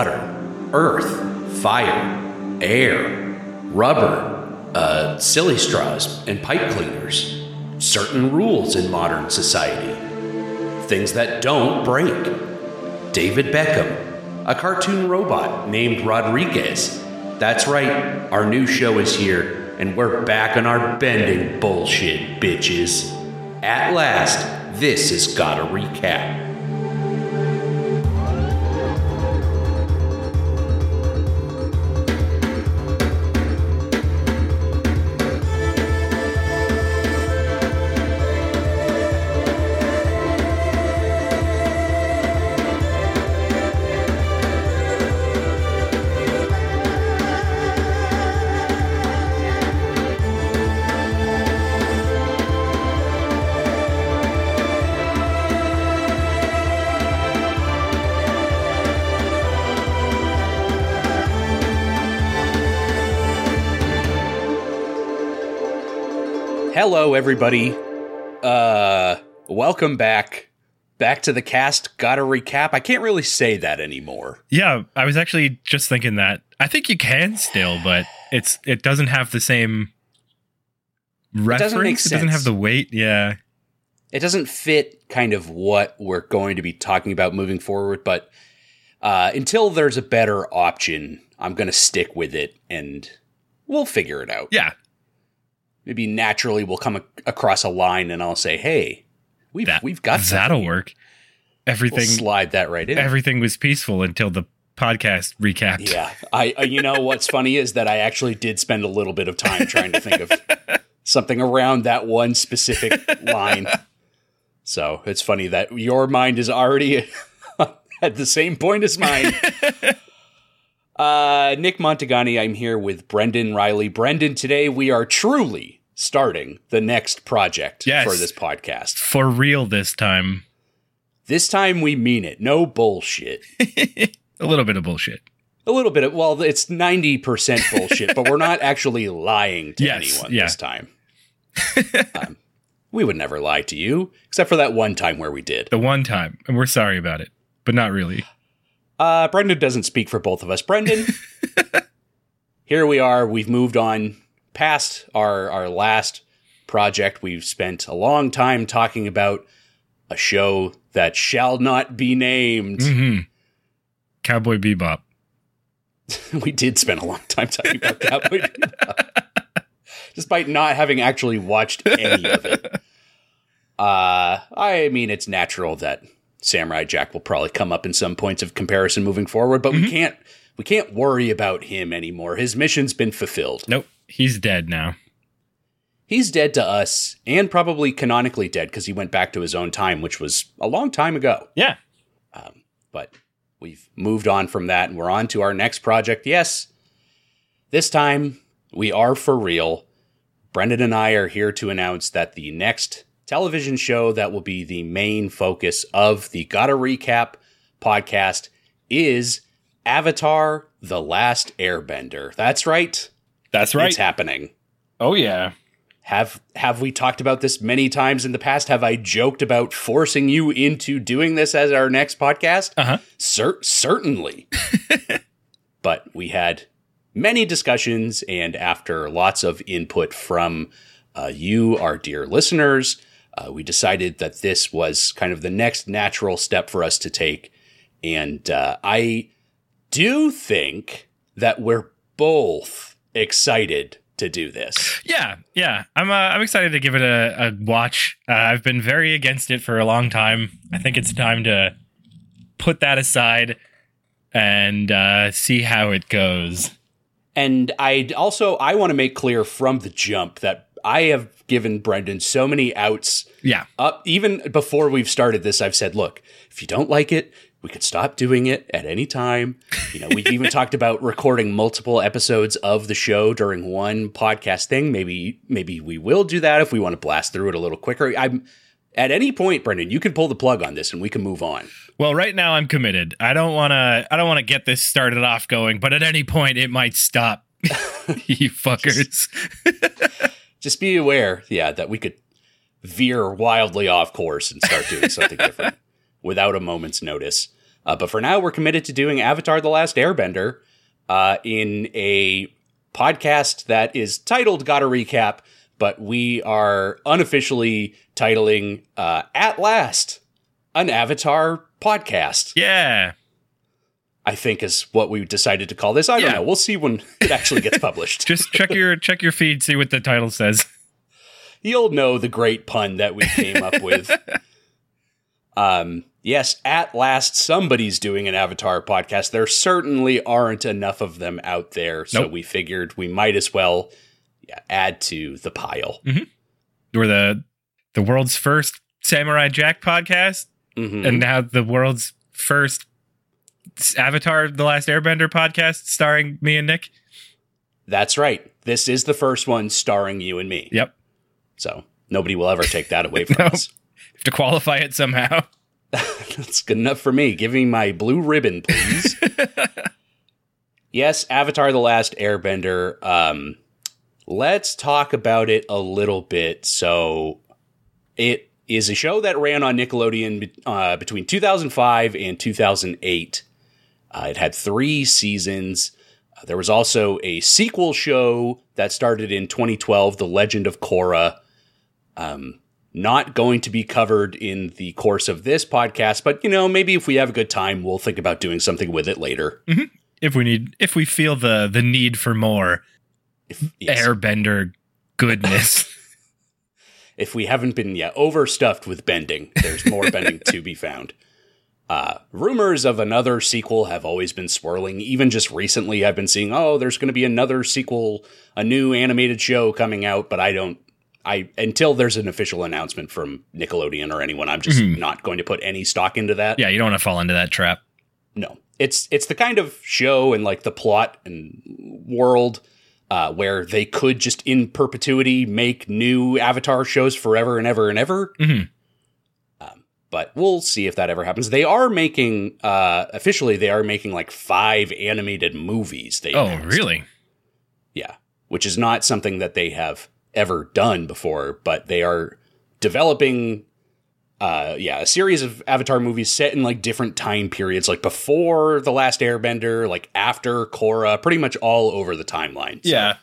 water, earth, fire, air, rubber, uh, silly straws, and pipe cleaners. Certain rules in modern society. Things that don't break. David Beckham, a cartoon robot named Rodriguez. That's right, our new show is here, and we're back on our bending bullshit, bitches. At last, this is Gotta Recap. Hello, everybody. Uh, welcome back. Back to the cast. Gotta recap. I can't really say that anymore. Yeah, I was actually just thinking that. I think you can still, but it's it doesn't have the same reference. It doesn't, make sense. it doesn't have the weight. Yeah. It doesn't fit kind of what we're going to be talking about moving forward, but uh, until there's a better option, I'm going to stick with it and we'll figure it out. Yeah, maybe naturally we'll come a- across a line and I'll say, "Hey, we've that, we've got that'll work." Everything we'll slide that right in. Everything was peaceful until the podcast recap. Yeah, I uh, you know what's funny is that I actually did spend a little bit of time trying to think of something around that one specific line. So it's funny that your mind is already at the same point as mine. Uh, Nick Montagani, I'm here with Brendan Riley. Brendan, today we are truly starting the next project yes. for this podcast. For real this time. This time we mean it. No bullshit. a little bit of bullshit. A little bit of, well, it's 90% bullshit, but we're not actually lying to yes, anyone yeah. this time. um, we would never lie to you, except for that one time where we did. The one time. And we're sorry about it, but not really. Uh, Brendan doesn't speak for both of us. Brendan, here we are. We've moved on past our our last project, we've spent a long time talking about a show that shall not be named. Mm-hmm. Cowboy Bebop. we did spend a long time talking about Cowboy Bebop, despite not having actually watched any of it. Uh, I mean, it's natural that Samurai Jack will probably come up in some points of comparison moving forward, but mm-hmm. we can't we can't worry about him anymore. His mission's been fulfilled. Nope. He's dead now. He's dead to us and probably canonically dead because he went back to his own time, which was a long time ago. Yeah. Um, but we've moved on from that and we're on to our next project. Yes, this time we are for real. Brendan and I are here to announce that the next television show that will be the main focus of the Gotta Recap podcast is Avatar The Last Airbender. That's right. That's right. It's happening. Oh yeah. Have have we talked about this many times in the past? Have I joked about forcing you into doing this as our next podcast? Uh-huh. Cer- certainly. but we had many discussions and after lots of input from uh, you, our dear listeners, uh, we decided that this was kind of the next natural step for us to take. And uh, I do think that we're both excited to do this. Yeah, yeah, I'm uh, I'm excited to give it a, a watch. Uh, I've been very against it for a long time. I think it's time to put that aside and uh, see how it goes. And I also I want to make clear from the jump that I have given Brendan so many outs. Yeah. Up even before we've started this, I've said, look, if you don't like it, we could stop doing it at any time. You know, we've even talked about recording multiple episodes of the show during one podcast thing. Maybe maybe we will do that if we want to blast through it a little quicker. I'm at any point, Brendan, you can pull the plug on this and we can move on. Well, right now I'm committed. I don't want to I don't want to get this started off going, but at any point it might stop. you fuckers. just, just be aware, yeah, that we could veer wildly off course and start doing something different without a moment's notice. Uh, but for now, we're committed to doing Avatar: The Last Airbender uh, in a podcast that is titled "Gotta Recap," but we are unofficially titling uh, "At Last," an Avatar podcast. Yeah. I think is what we decided to call this. I don't Yeah. know. We'll see when it actually gets published. Just check your check your feed, see what the title says. You'll know the great pun that we came up with. Um, yes, at last somebody's doing an Avatar podcast. There certainly aren't enough of them out there, so Nope. we figured we might as well yeah, add to the pile. We're the the world's first Samurai Jack podcast, Mhm. and now the world's first Avatar: The Last Airbender podcast, starring me and Nick. That's right. This is the first one starring you and me. Yep. So nobody will ever take that away from Nope. us. Have to qualify it somehow. That's good enough for me. Give me my blue ribbon, please. yes, Avatar: The Last Airbender. Um, let's talk about it a little bit. So, it is a show that ran on Nickelodeon uh, between 2005 and 2008. Uh, it had three seasons. Uh, there was also a sequel show that started in 2012, The Legend of Korra. Um, not going to be covered in the course of this podcast, but you know, maybe if we have a good time, we'll think about doing something with it later. If we need, if we feel the the need for more If, yes. Airbender goodness. if we haven't been yeah overstuffed with bending, there's more bending to be found. Uh, rumors of another sequel have always been swirling. Even just recently, I've been seeing, oh, there's going to be another sequel, a new animated show coming out, but I don't. I until there's an official announcement from Nickelodeon or anyone, I'm just not going to put any stock into that. yeah, you don't want to fall into that trap. no it's it's the kind of show and like the plot and world uh, where they could just in perpetuity make new avatar shows forever and ever and ever Mhm. um, but we'll see if that ever happens they are making uh, officially they are making like five animated movies they Oh, announced. really? yeah which is not something that they have ever done before but they are developing uh yeah a series of avatar movies set in like different time periods like before the last airbender like after korra pretty much all over the timeline So, Yeah.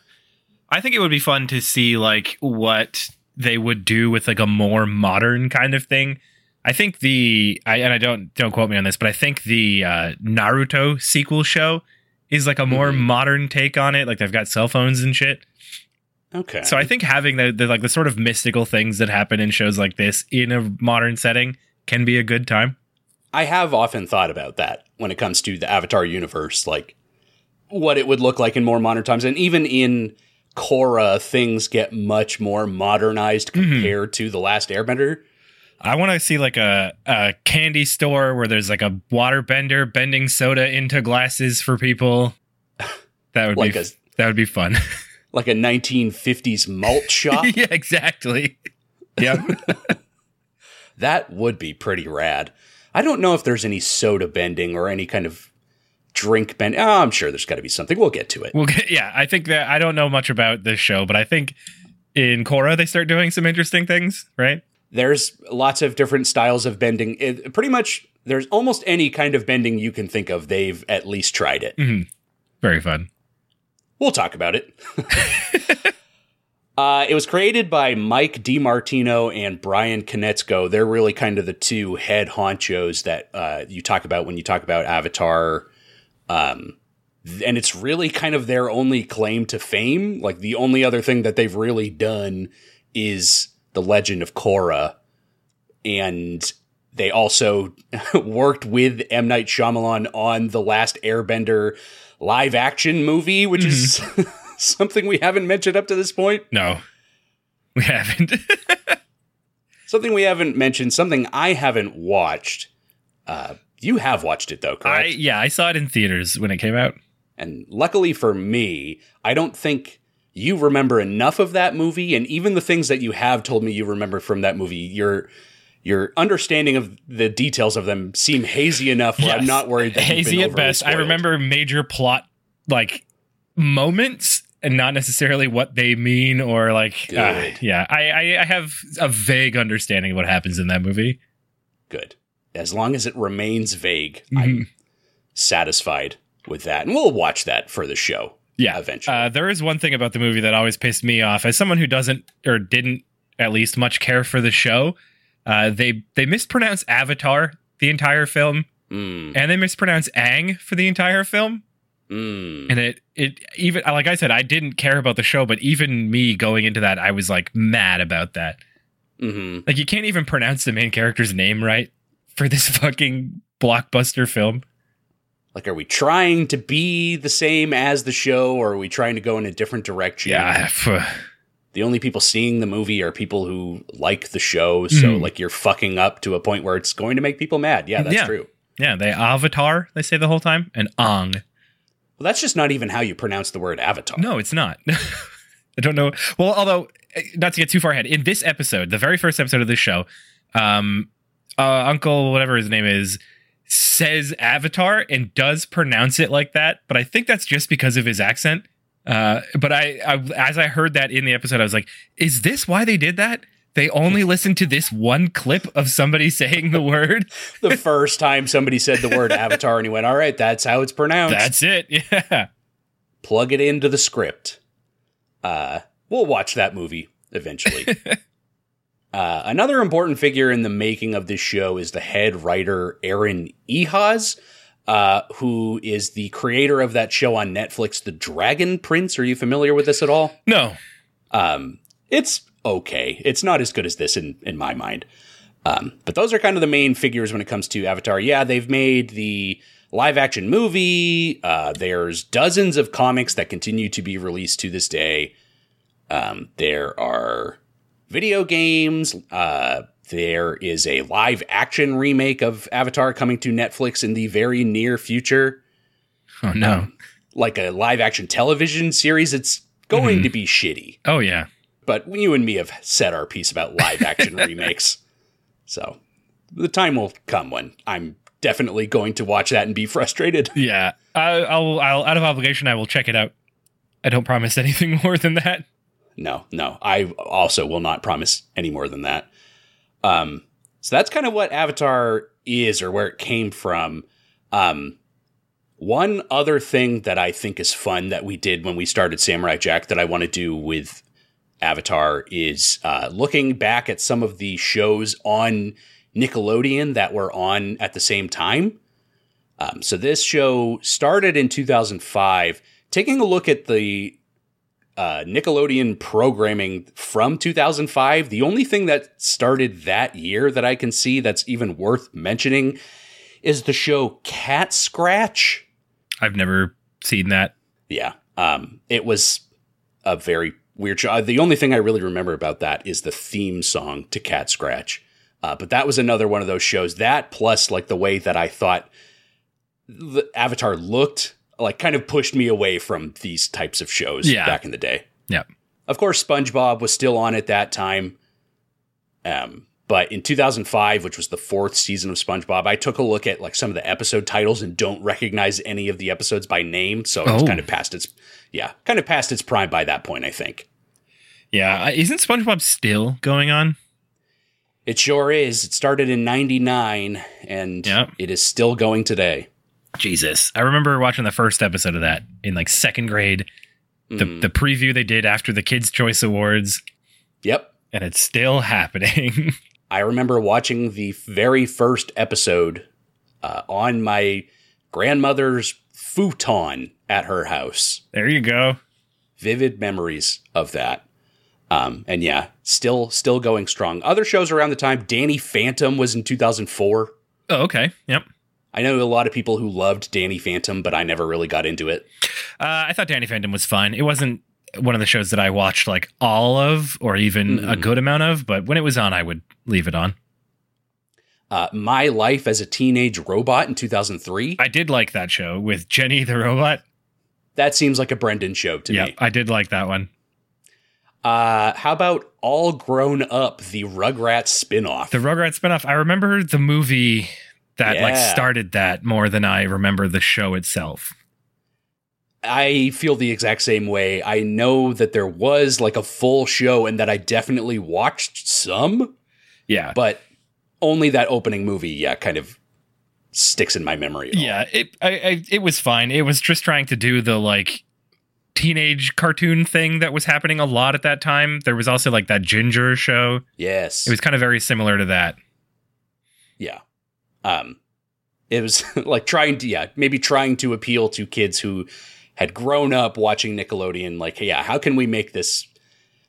I think it would be fun to see like what they would do with like a more modern kind of thing. I think the I and I don't don't quote me on this, but I think the uh, Naruto sequel show is like a more Mhm. modern take on it. Like they've got cell phones and shit. Okay So I think having the, the like the sort of mystical things that happen in shows like this in a modern setting can be a good time. i have often thought about that when it comes to the avatar universe like what it would look like in more modern times and even in korra things get much more modernized Mhm. compared to the last airbender I want to see like a, a candy store where there's like a water bender bending soda into glasses for people. That would Like be a- that would be fun. like a 1950s malt shop yeah, exactly. Yep. That would be pretty rad. I don't know if there's any soda bending or any kind of drink bend. Oh, I'm sure there's got to be something. We'll get to it. well, yeah, I think that I don't know much about this show, but I think in Korra they start doing some interesting things, right? There's lots of different styles of bending. It, pretty much, there's almost any kind of bending you can think of. They've at least tried it. Mm-hmm. Very fun. We'll talk about it. uh, it was created by Mike DiMartino and Brian Konietzko. They're really kind of the two head honchos that uh, you talk about when you talk about Avatar. Um, and it's really kind of their only claim to fame. Like the only other thing that they've really done is The Legend of Korra. And they also worked with M. Night Shyamalan on The Last Airbender live action movie, which is something we haven't mentioned up to this point. No, we haven't. Something we haven't mentioned, something I haven't watched. Uh, you have watched it though, I correct? yeah, I saw it in theaters when it came out. and luckily for me, I don't think you remember enough of that movie, and even the things that you have told me you remember from that movie, your your understanding of the details of them seem hazy enough where I'm not worried that hazy at best. I remember major plot like moments and not necessarily what they mean or like uh, yeah. I, I I have a vague understanding of what happens in that movie. Good. as long as it remains vague, Mhm. I'm satisfied with that. And we'll watch that for the show. Yeah. Eventually. Uh, there is one thing about the movie that always pissed me off. As someone who doesn't or didn't at least much care for the show, uh, they they mispronounce Avatar the entire film, Mm, and they mispronounce Aang for the entire film. mm. And it it even like I said, I didn't care about the show, but even me going into that, I was like mad about that. hmm Like you can't even pronounce the main character's name right for this fucking blockbuster film. Like, are we trying to be the same as the show, or are we trying to go in a different direction? Yeah. The only people seeing the movie are people who like the show. So, Mhm. like, you're fucking up to a point where it's going to make people mad. Yeah, that's Yeah. true. Yeah, they Avatar, they say the whole time, and Ang. Well, that's just not even how you pronounce the word avatar. No, it's not. I don't know. Well, although eh, not to get too far ahead, in this episode, the very first episode of this show, um, uh, Uncle whatever his name is says Avatar and does pronounce it like that, but I think that's just because of his accent. Uh, but I, I, as I heard that in the episode, I was like, "Is this why they did that?" They only listened to this one clip of somebody saying the word. the first time somebody said the word avatar and he went, all right, that's how it's pronounced. That's it. Yeah. Plug it into the script. Uh, we'll watch that movie eventually. uh, another important figure in the making of this show is the head writer, Aaron Ehasz, uh, who is the creator of that show on Netflix, The Dragon Prince. Are you familiar with this at all? No. Um, it's okay. It's not as good as this in, in my mind. Um, but those are kind of the main figures when it comes to Avatar. Yeah, they've made the live action movie. Uh, there's dozens of comics that continue to be released to this day. Um, there are video games. Uh, there is a live action remake of Avatar coming to Netflix in the very near future Oh no. Um, like a live action television series. It's going Mhm. to be shitty oh yeah. but you and me have said our piece about live action remakes. So the time will come when I'm definitely going to watch that and be frustrated. Yeah, I, I'll, I'll, out of obligation, I will check it out. I don't promise anything more than that. No, no, I also will not promise any more than that. Um, so that's kind of what Avatar is or where it came from. Um, one other thing that I think is fun that we did when we started Samurai Jack that I want to do with Avatar is uh, looking back at some of the shows on Nickelodeon that were on at the same time. Um, so this show started in 2005. Taking a look at the uh, Nickelodeon programming from 2005, the only thing that started that year that I can see that's even worth mentioning is the show Cat Scratch. I've never seen that. Yeah. Um, it was a very weird show. Uh, The only thing I really remember about that is the theme song to Cat Scratch. Uh, but that was another one of those shows. That plus like the way that I thought the Avatar looked, like kind of pushed me away from these types of shows Yeah. back in the day. Yeah. Of course, SpongeBob was still on at that time. Um, but in 2005, which was the fourth season of SpongeBob, I took a look at like some of the episode titles and don't recognize any of the episodes by name. So it's Oh. kind of past its, yeah, kind of past its prime by that point, I think. Yeah, uh, isn't SpongeBob still going on? It sure is. It started in 99 and Yep. it is still going today. Jesus, I remember watching the first episode of that in like second grade. The Mm. the preview they did after the Kids Choice Awards, Yep. and it's still happening. I remember watching the very first episode uh, on my grandmother's futon at her house. there you go. Vivid memories of that. Um, and yeah, still still going strong. Other shows around the time, Danny Phantom was in 2004. Oh, okay. Yep. I know a lot of people who loved Danny Phantom, but I never really got into it. Uh, I thought Danny Phantom was fun. It wasn't one of the shows that I watched like all of or even a Mhm. good amount of, but when it was on, I would leave it on. Uh, My Life as a Teenage Robot in 2003. I did like that show with Jenny the robot. that seems like a Brendan show to Yeah, me. I did like that one. Uh, how about All Grown Up, the Rugrats spinoff? The Rugrats spinoff. I remember the movie that like started that more than I remember the show itself. I feel the exact same way. I know that there was like a full show and that I definitely watched some, Yeah. but only that opening movie, yeah, kind of sticks in my memory. Yeah, it I, I it was fine. It was just trying to do the like teenage cartoon thing that was happening a lot at that time. There was also like that Ginger show. Yes. It was kind of very similar to that. yeah. Um, it was like trying to, yeah, maybe trying to appeal to kids who had grown up watching Nickelodeon. Like, yeah, how can we make this?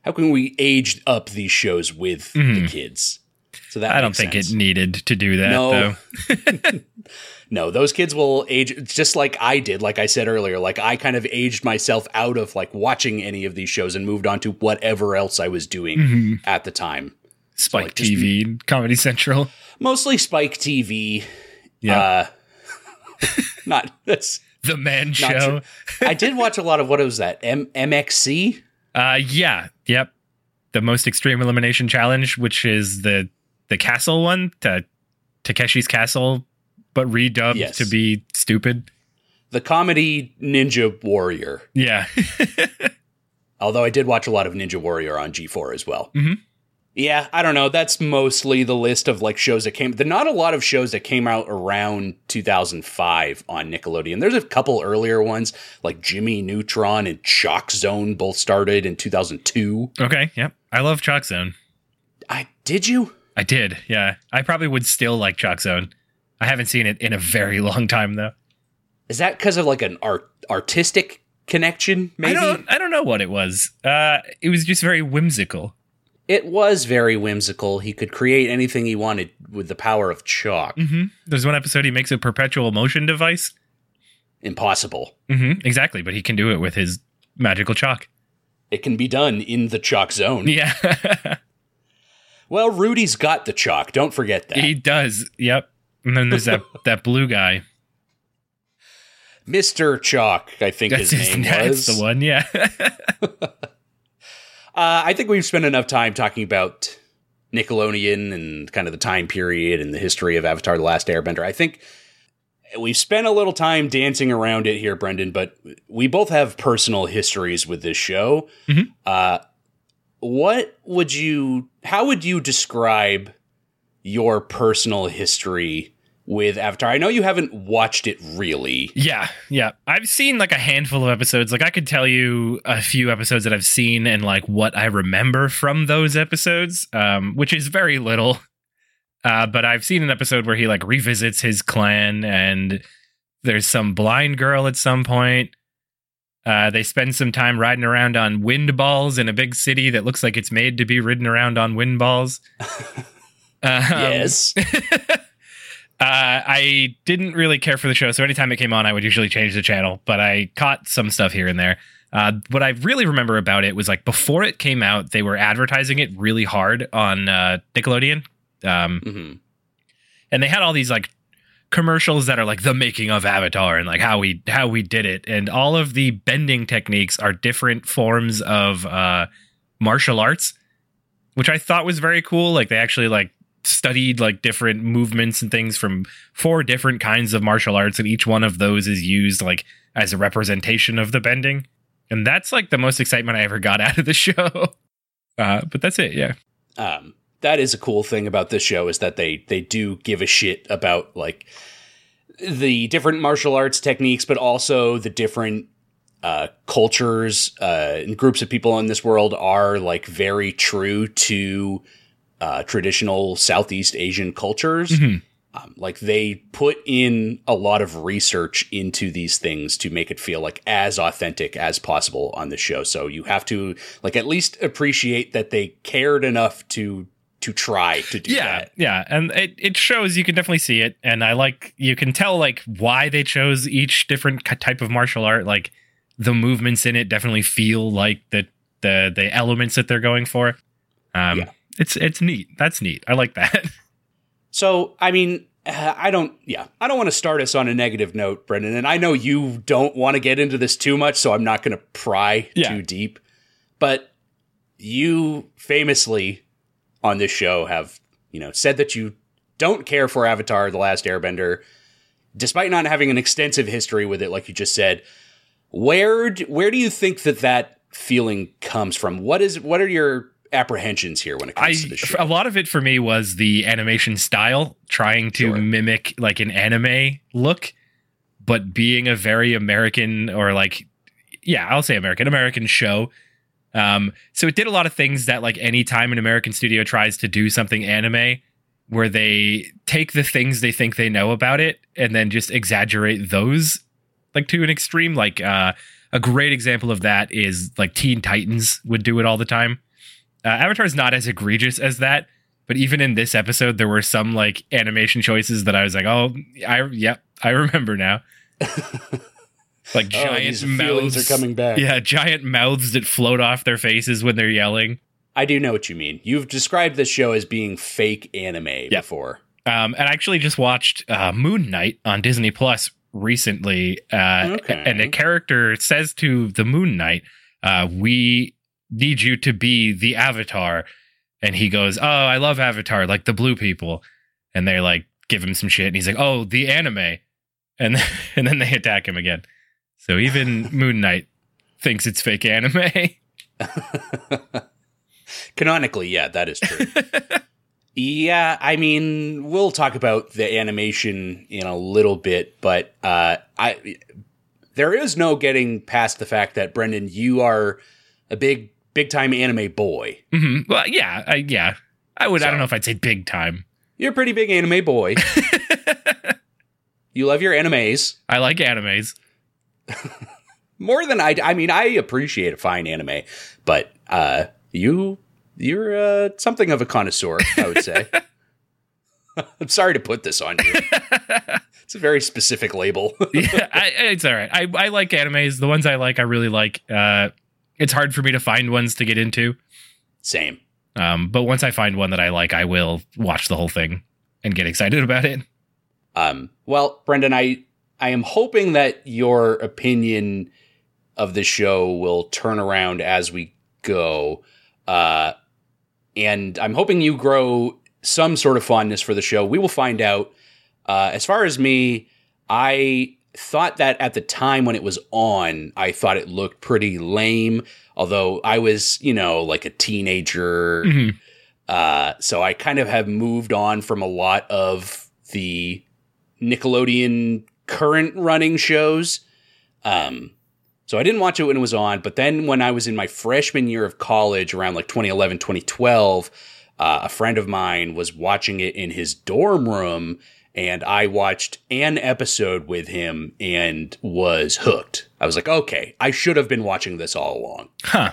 How can we age up these shows with the Mhm. kids? So that I don't think sense. it needed to do that No. though. No, those kids will age just like I did, like I said earlier. Like I kind of aged myself out of like watching any of these shows and moved on to whatever else I was doing Mhm. at the time. Spike like, just- TV, Comedy Central. Mostly Spike TV. Yeah. Uh, not that's the Man Show. I did watch a lot of what was that? M- MXC? Uh yeah, yep. The most extreme elimination challenge, which is the the castle one, to Takeshi's Castle, but redubbed Yes. to be stupid. The comedy Ninja Warrior. Yeah. Although I did watch a lot of Ninja Warrior on G4 as well. Mhm. Yeah, I don't know. That's mostly the list of like shows that came. There not a lot of shows that came out around 2005 on Nickelodeon. There's a couple earlier ones like Jimmy Neutron and Chalk Zone both started in 2002. okay, yep. I love Chalk Zone. I did you? I did, yeah. I probably would still like Chalk Zone. I haven't seen it in a very long time though. Is that because of like an art artistic connection? Maybe I don't I don't know what it was. Uh it was just very whimsical. It was very whimsical. He could create anything he wanted with the power of chalk. hmm There's one episode he makes a perpetual motion device. Impossible. hmm Exactly, but he can do it with his magical chalk. It can be done in the chalk zone. Yeah. Well, Rudy's got the chalk. Don't forget that. he does. Yep. And then there's that that blue guy. Mr. Chalk, I think That's his his, name that's was. the one. Yeah. Uh, I think we've spent enough time talking about Nickelodeon and kind of the time period and the history of Avatar: The Last Airbender. I think we've spent a little time dancing around it here, Brendan, but we both have personal histories with this show. Mhm. Uh, what would you? How would you describe your personal history with Avatar? I know you haven't watched it really. Yeah, yeah. I've seen like a handful of episodes. Like I could tell you a few episodes that I've seen and like what I remember from those episodes, um, which is very little. Uh, but I've seen an episode where he like revisits his clan and there's some blind girl at some point. Uh, they spend some time riding around on wind balls in a big city that looks like it's made to be ridden around on wind balls. Um, yes. uh, I didn't really care for the show, so anytime it came on, I would usually change the channel. But I caught some stuff here and there. Uh, what I really remember about it was like before it came out, they were advertising it really hard on uh, Nickelodeon, um, hmm and they had all these like commercials that are like the making of Avatar and like how we how we did it, and all of the bending techniques are different forms of uh, martial arts, which I thought was very cool. Like they actually like studied like different movements and things from four different kinds of martial arts, and each one of those is used like as a representation of the bending, and that's like the most excitement I ever got out of the show. Uh, but that's it, yeah. um, that is a cool thing about this show is that they they do give a shit about like the different martial arts techniques, but also the different uh, cultures uh, and groups of people in this world are like very true to uh, traditional Southeast Asian cultures. Mhm. Um, like they put in a lot of research into these things to make it feel like as authentic as possible on the show. So you have to like at least appreciate that they cared enough to to try to do yeah, that. yeah, and it it shows you can definitely see it, and I like you can tell like why they chose each different type of martial art. Like the movements in it definitely feel like the the the elements that they're going for. Um, Yeah. It's it's neat. That's neat. I like that. So I mean, uh, I don't. Yeah, I don't want to start us on a negative note, Brendan. And I know you don't want to get into this too much, so I'm not going to pry Yeah. too deep. But you famously on this show have you know said that you don't care for Avatar: The Last Airbender, despite not having an extensive history with it, like you just said. Where d- where do you think that that feeling comes from? What is what are your apprehensions here when it comes I to the show? a lot of it for me was the animation style, trying to Sure. mimic like an anime look, but being a very American or like yeah, I'll say American American show. Um, so it did a lot of things that like anytime an American studio tries to do something anime, where they take the things they think they know about it and then just exaggerate those like to an extreme. Like uh, a great example of that is like Teen Titans would do it all the time. Uh, Avatar's not as egregious as that, but even in this episode, there were some like animation choices that I was like, oh, I yep, I remember now. like Oh, giant feelings mouths are coming back. Yeah, giant mouths that float off their faces when they're yelling. I do know what you mean. You've described this show as being fake anime before. Um, and I actually just watched uh, Moon Knight on Disney Plus recently, uh, Okay. and a character says to the Moon Knight, uh, "We need you to be the Avatar," and he goes, "Oh, I love Avatar, like the blue people," and they like give him some shit, and he's like, "Oh, the anime," and then, and then they attack him again. So even Moon Knight thinks it's fake anime. Canonically, yeah, that is true. yeah, I mean, we'll talk about the animation in a little bit, but uh, I there is no getting past the fact that Brendan, you are a big, big time anime boy. Mm-hmm. Well, yeah, I, yeah. I would. I don't know if I'd say big time. You're a pretty big anime boy. you love your animes I like animes. more than I. I mean, I appreciate a fine anime, but uh, you you're uh, something of a connoisseur, I would say. I'm sorry to put this on you. It's a very specific label. yeah, I, it's all right. I, I like animes. The ones I like, I really like. Uh, it's hard for me to find ones to get into. Same. Um, but once I find one that I like, I will watch the whole thing and get excited about it. Um, well, Brendan, I I am hoping that your opinion of the show will turn around as we go, uh, and I'm hoping you grow some sort of fondness for the show. We will find out. Uh, as far as me, I thought that at the time when it was on, I thought it looked pretty lame. Although I was, you know, like a teenager, Mhm. uh, so I kind of have moved on from a lot of the Nickelodeon current running shows. Um, so I didn't watch it when it was on, but then when I was in my freshman year of college, around like 2011, 2012, uh, a friend of mine was watching it in his dorm room, and I watched an episode with him and was hooked. I was like, okay, I should have been watching this all along. Huh.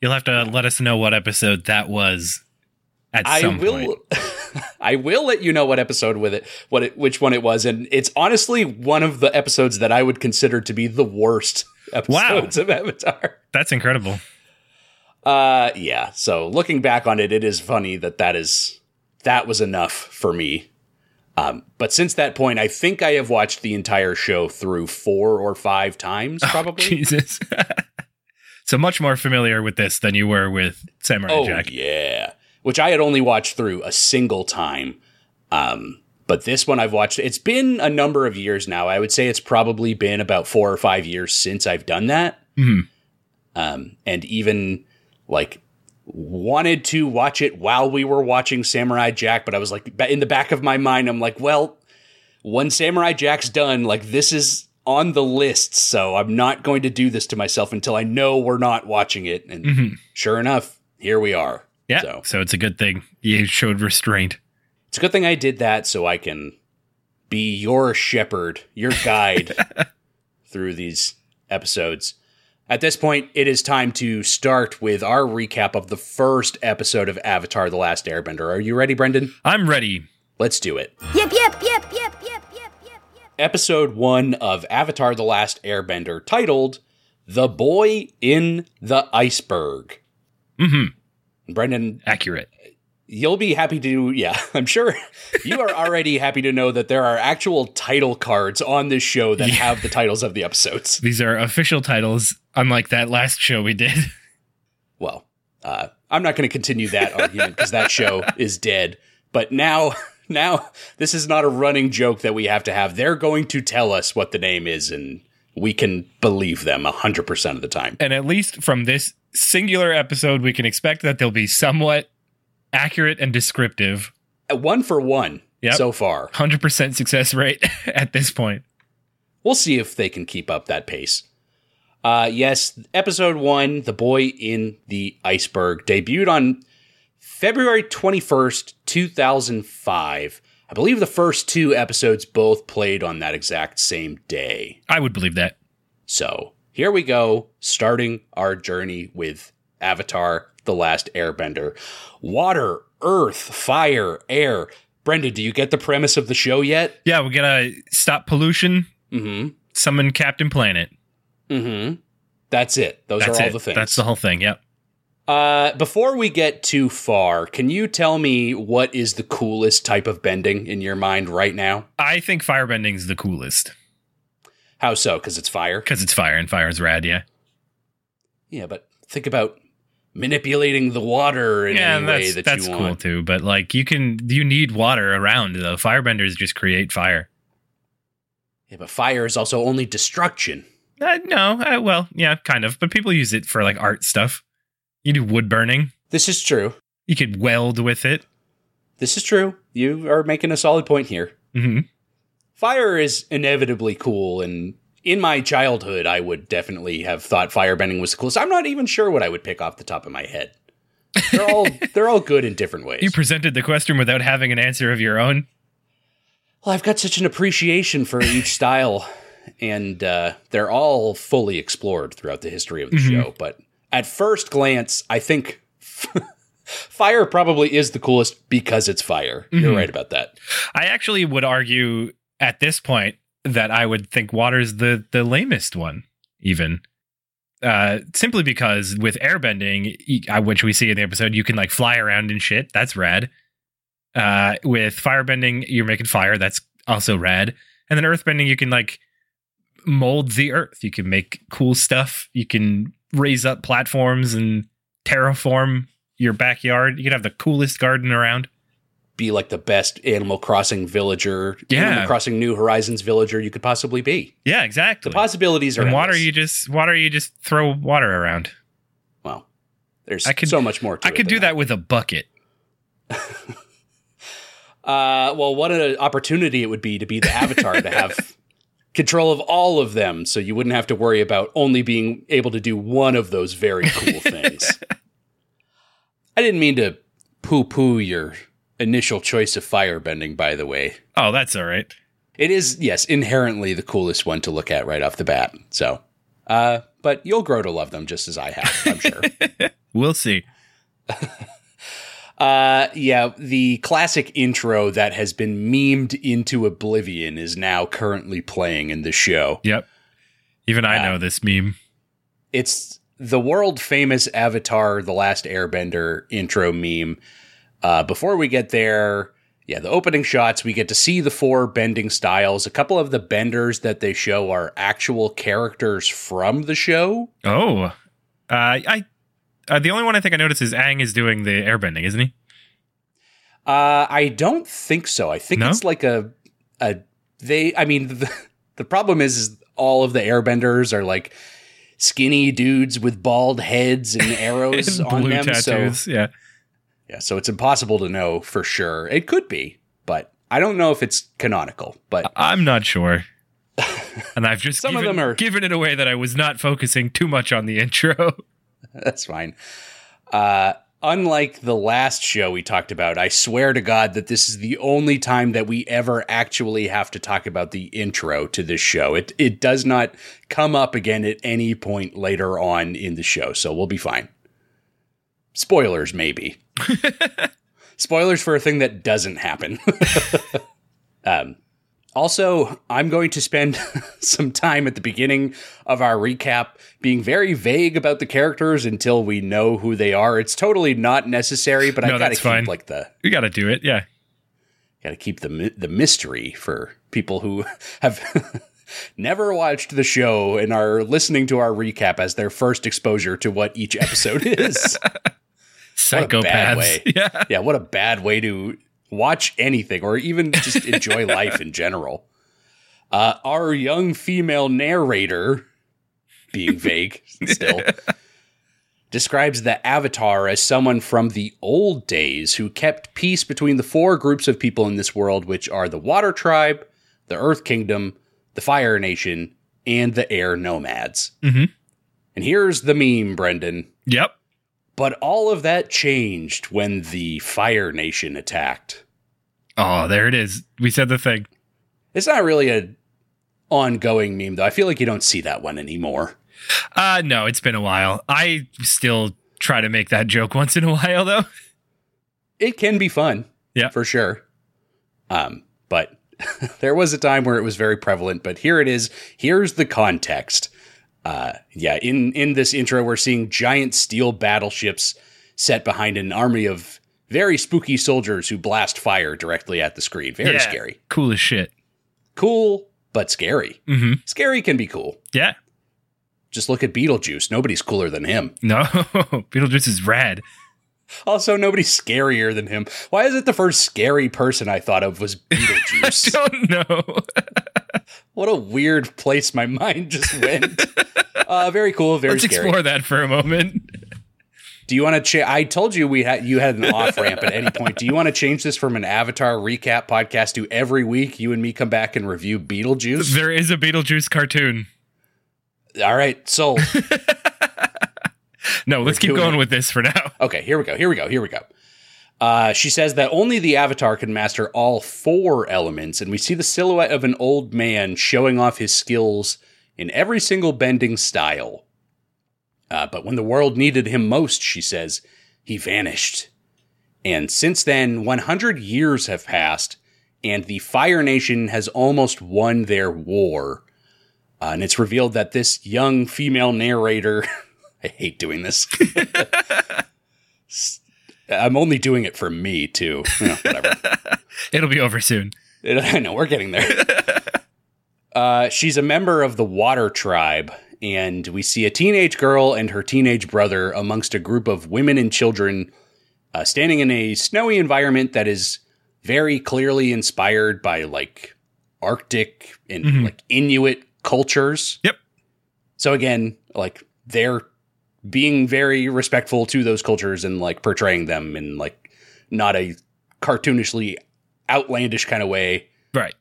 You'll have to let us know what episode that was at I some will. point. I will let you know what episode with it, what it, which one it was, and it's honestly one of the episodes that I would consider to be the worst episodes of Avatar. That's incredible. Uh, yeah. So looking back on it, it is funny that that is that was enough for me. Um, but since that point, I think I have watched the entire show through four or five times, probably. Jesus. so much more familiar with this than you were with Samurai Oh Jack. yeah, which I had only watched through a single time. Um, but this one I've watched. It's been a number of years now. I would say it's probably been about four or five years since I've done that. Mhm. Um, and even like wanted to watch it while we were watching Samurai Jack, but I was like, in the back of my mind, I'm like, well, when Samurai Jack's done, like this is on the list, so I'm not going to do this to myself until I know we're not watching it. And Mhm. sure enough, here we are. Yeah. So. So. it's a good thing you showed restraint. It's a good thing I did that so I can be your shepherd, your guide through these episodes. At this point, it is time to start with our recap of the first episode of Avatar The Last Airbender. Are you ready, Brendan? I'm ready. Let's do it. Yep, yep, yep, yep, yep, yep, yep, yep. Episode 1 of Avatar The Last Airbender, titled The Boy in the Iceberg. hmm Brendan, Accurate. You'll be happy to yeah i'm sure you are already happy to know that there are actual title cards on this show that Yeah. have the titles of the episodes These are official titles, unlike that last show we did. well uh, i'm not going to continue that argument because that show is dead but now now this is not a running joke that we have to have they're going to tell us what the name is and we can believe them 100% of the time and at least from this singular episode, we can expect that they'll be somewhat accurate and descriptive. One for one Yep. so far. 100% success rate at this point. We'll see if they can keep up that pace. Uh, yes, episode one, The Boy in the Iceberg, debuted on February 21st, 2005. I believe the first two episodes both played on that exact same day. I would believe that. So here we go, starting our journey with Avatar The Last Airbender. Water, earth, fire, air. Brendan, do you get the premise of the show yet? Yeah, we're gonna stop pollution, Mm summon Captain Planet. hmm. Mm hmm. That's it. Those That's are all it. the things. That's the whole thing. Yep. Uh, before we get too far, can you tell me what is the coolest type of bending in your mind right now? I think firebending's the coolest How so? Because it's fire? because it's fire and fire is rad. Yeah. Yeah, but think about manipulating the water in yeah, any way that that's you cool too. But like, you can you need water around. The firebenders just create fire. Yeah, but fire is also only destruction. Uh, no, uh, well, yeah, kind of. But people use it for like art stuff. You do wood burning. This is true. You could weld with it. This is true. You are making a solid point here. hmm Fire is inevitably cool, and in my childhood, I would definitely have thought firebending was the coolest. I'm not even sure what I would pick off the top of my head. They're all they're all good in different ways. You presented the question without having an answer of your own. Well, I've got such an appreciation for each style, and uh, they're all fully explored throughout the history of the Mhm. show. But at first glance, I think fire probably is the coolest because it's fire. You're Mhm. right about that. I actually would argue at this point that I would think water's the the lamest one, even. Uh, simply because with airbending, uh, which we see in the episode, you can like fly around and shit. That's rad. Uh, with firebending, you're making fire. That's also rad. And then earthbending, you can like mold the earth. You can make cool stuff. You can raise up platforms and terraform your backyard. You can have the coolest garden around. Be like the best Animal Crossing villager, Yeah. Animal Crossing New Horizons villager you could possibly be. Yeah, exactly. The possibilities are and water you just water you just throw water around well, there's I could- so much more to i could do that with a bucket Uh, well, what an opportunity it would be to be the avatar to have control of all of them, so you wouldn't have to worry about only being able to do one of those very cool things. I didn't mean to poo-poo your initial choice of firebending, by the way. oh that's all right It is, yes, inherently the coolest one to look at right off the bat. So, uh, but you'll grow to love them just as I have, I'm sure. we'll see Uh, yeah, the classic intro that has been memed into oblivion is now currently playing in the show. yep even i Yeah. know this meme It's the world famous Avatar The Last Airbender intro meme. Uh, before we get there, yeah, the opening shots, we get to see the four bending styles. A couple of the benders that they show are actual characters from the show. oh uh i uh, the only one i think i noticed is Aang is doing the airbending isn't he Uh, I don't think so. I think No? it's like a a they. I mean, the, the problem is, is all of the airbenders are like skinny dudes with bald heads and arrows And on them. So yeah yeah, so it's impossible to know for sure. It could be, but I don't know if it's canonical. But i'm not sure and i've just Some of given, them are- given it away that i was not focusing too much on the intro that's fine. Uh, unlike the last show we talked about, I swear to God that this is the only time that we ever actually have to talk about the intro to this show. It it does not come up again at any point later on in the show, so we'll be fine. Spoilers, maybe. Spoilers for a thing that doesn't happen. um, also, I'm going to spend some time at the beginning of our recap being very vague about the characters until we know who they are. It's totally not necessary, but I No, gotta that's keep fine. like the you gotta do it yeah gotta keep the the mystery for people who have never watched the show and are listening to our recap as their first exposure to what each episode is. What a bad psychopaths way. yeah yeah, what a bad way to watch anything or even just enjoy life in general. Uh, our young female narrator, being vague still, describes the Avatar as someone from the old days who kept peace between the four groups of people in this world, which are the Water Tribe, the Earth Kingdom, the Fire Nation, and the Air Nomads. Mhm. And here's the meme, Brendan. Yep. But all of that changed when the Fire Nation attacked. Oh, there it is. We said the thing. It's not really a ongoing meme though. I feel like you don't see that one anymore. Uh no, it's been a while. I still try to make that joke once in a while though. It can be fun. Yeah. For sure. Um, but there was a time where it was very prevalent, but here it is. Here's the context. Uh, yeah, in in this intro, we're seeing giant steel battleships set behind an army of very spooky soldiers who blast fire directly at the screen. Very Yeah. scary. Cool as shit. Cool, but scary. Mm-hmm. Scary can be cool. Yeah. Just look at Beetlejuice. Nobody's cooler than him. No. Beetlejuice is rad. Also, nobody's scarier than him. Why is it the first scary person I thought of was Beetlejuice? I Don't know. what a weird place my mind just went. uh, very cool, very Let's scary. explore that for a moment. Do you want to change? I told you we had you had an off ramp at any point. Do you want to change this from an Avatar recap podcast to every week you and me come back and review Beetlejuice? There is a Beetlejuice cartoon. All right, so No, let's keep going it. with this for now. okay, here we go. Here we go. Here we go. Uh, she says that only the Avatar can master all four elements, and we see the silhouette of an old man showing off his skills in every single bending style. Uh, but when the world needed him most, she says, he vanished. And since then, 100 years have passed, and the Fire Nation has almost won their war. Uh, and it's revealed that this young female narrator, I hate doing this. I'm only doing it for me, too. You know, whatever. It'll be over soon. I know, we're getting there. uh, she's a member of the Water Tribe, and we see a teenage girl and her teenage brother amongst a group of women and children uh, standing in a snowy environment that is very clearly inspired by like Arctic and Mhm. like Inuit cultures. Yep. So again, like they're being very respectful to those cultures and like portraying them in like not a cartoonishly outlandish kind of way. Right.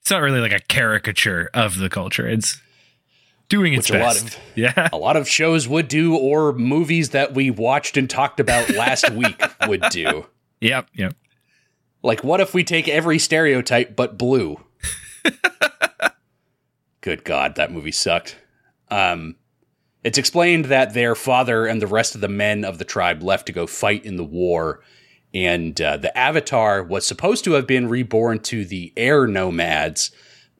It's not really like a caricature of the culture. It's doing its Which a lot best. of- yeah. a lot of shows would do, or movies that we watched and talked about last week would do. Yep. Yep. Like, what if we take every stereotype but blue? Good God, that movie sucked. Um, it's explained that their father and the rest of the men of the tribe left to go fight in the war, and uh, the Avatar was supposed to have been reborn to the air nomads.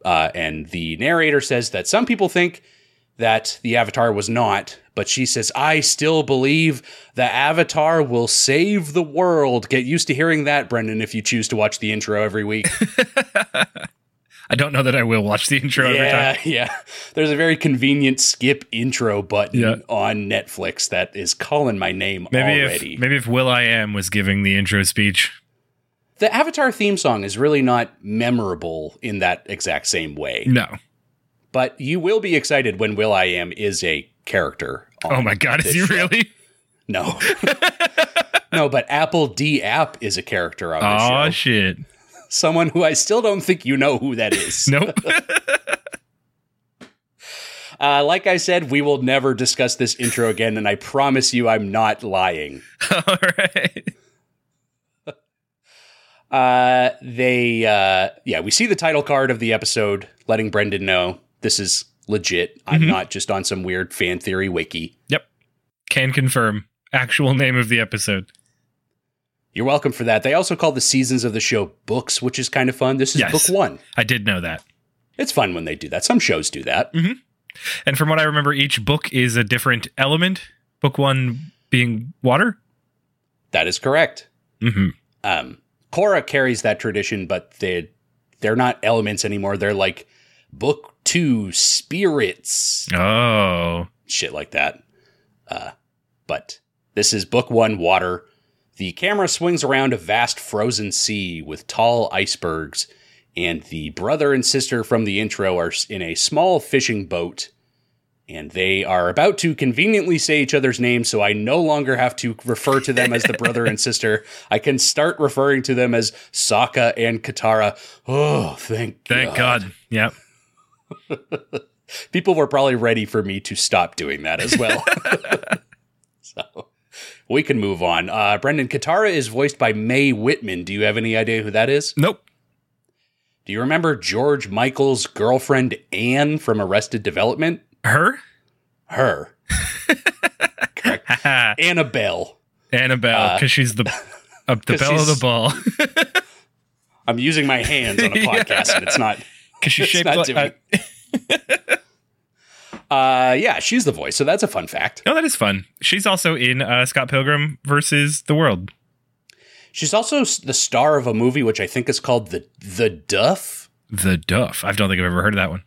Uh, and the narrator says that some people think that the Avatar was not, but she says, I still believe the Avatar will save the world. Get used to hearing that, Brendan, if you choose to watch the intro every week. I don't know that I will watch the intro every yeah, time. yeah. There's a very convenient skip intro button Yeah. on Netflix that is calling my name Maybe already. if maybe if Will I Am was giving the intro speech. the Avatar theme song is really not memorable in that exact same way, No. but you will be excited when Will I Am is a character. Oh on Oh my god, is he show. really? No. no, but apl.de.ap is a character on this Oh show. shit. Someone who I still don't think you know who that is. Nope. Uh, like I said, we will never discuss this intro again, and I promise you I'm not lying. All right. Uh, they, uh, yeah, we see the title card of the episode, letting Brendan know this is legit. I'm Mhm. not just on some weird fan theory wiki. Yep. Can confirm. Actual name of the episode. You're welcome for that. They also call the seasons of the show books, which is kind of fun. This is Yes. book one. I did know that. It's fun when they do that. Some shows do that. And from what I remember, each book is a different element. Book one being water. That is correct. Mm-hmm. Um, Korra carries that tradition, but they they're not elements anymore. They're like book two spirits, Oh. shit like that. Uh, but this is book one water. The camera swings around a vast frozen sea with tall icebergs, and the brother and sister from the intro are in a small fishing boat. and they are about to conveniently say each other's names, so I no longer have to refer to them as the brother and sister. I can start referring to them as Sokka and Katara. Oh, thank Thank God. Yep. People were probably ready for me to stop doing that as well. so we can move on. Uh, Brendan, Katara is voiced by Mae Whitman. Do you have any idea who that is? Nope. Do you remember George Michael's girlfriend Anne from Arrested Development? Her? Her. Correct. Annabelle. Annabelle, because she's the uh, the belle of the ball. I'm using my hands on a Yeah. podcast and it's not. Because she's shaped like. Uh, Uh, yeah, she's the voice, so that's a fun fact. oh, that is fun. She's also in uh, Scott Pilgrim versus the World. She's also the star of a movie which I think is called the the Duff. The Duff. I don't think I've ever heard of that one.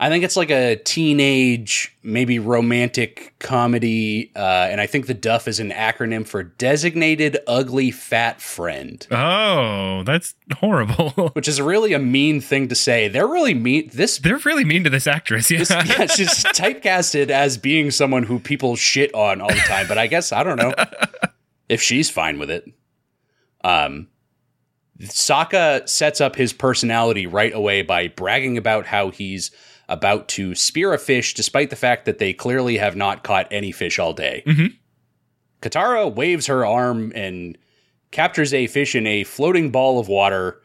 I think it's like a teenage, maybe romantic comedy, uh, and I think the Duff is an acronym for Designated Ugly Fat Friend, Oh, that's horrible. which is really a mean thing to say. They're really mean. This, They're really mean to this actress. Yeah. this yeah, she's typecasted as being someone who people shit on all the time. But I guess I don't know if she's fine with it. Um, Sokka sets up his personality right away by bragging about how he's about to spear a fish, despite the fact that they clearly have not caught any fish all day. Mhm. Katara waves her arm and captures a fish in a floating ball of water.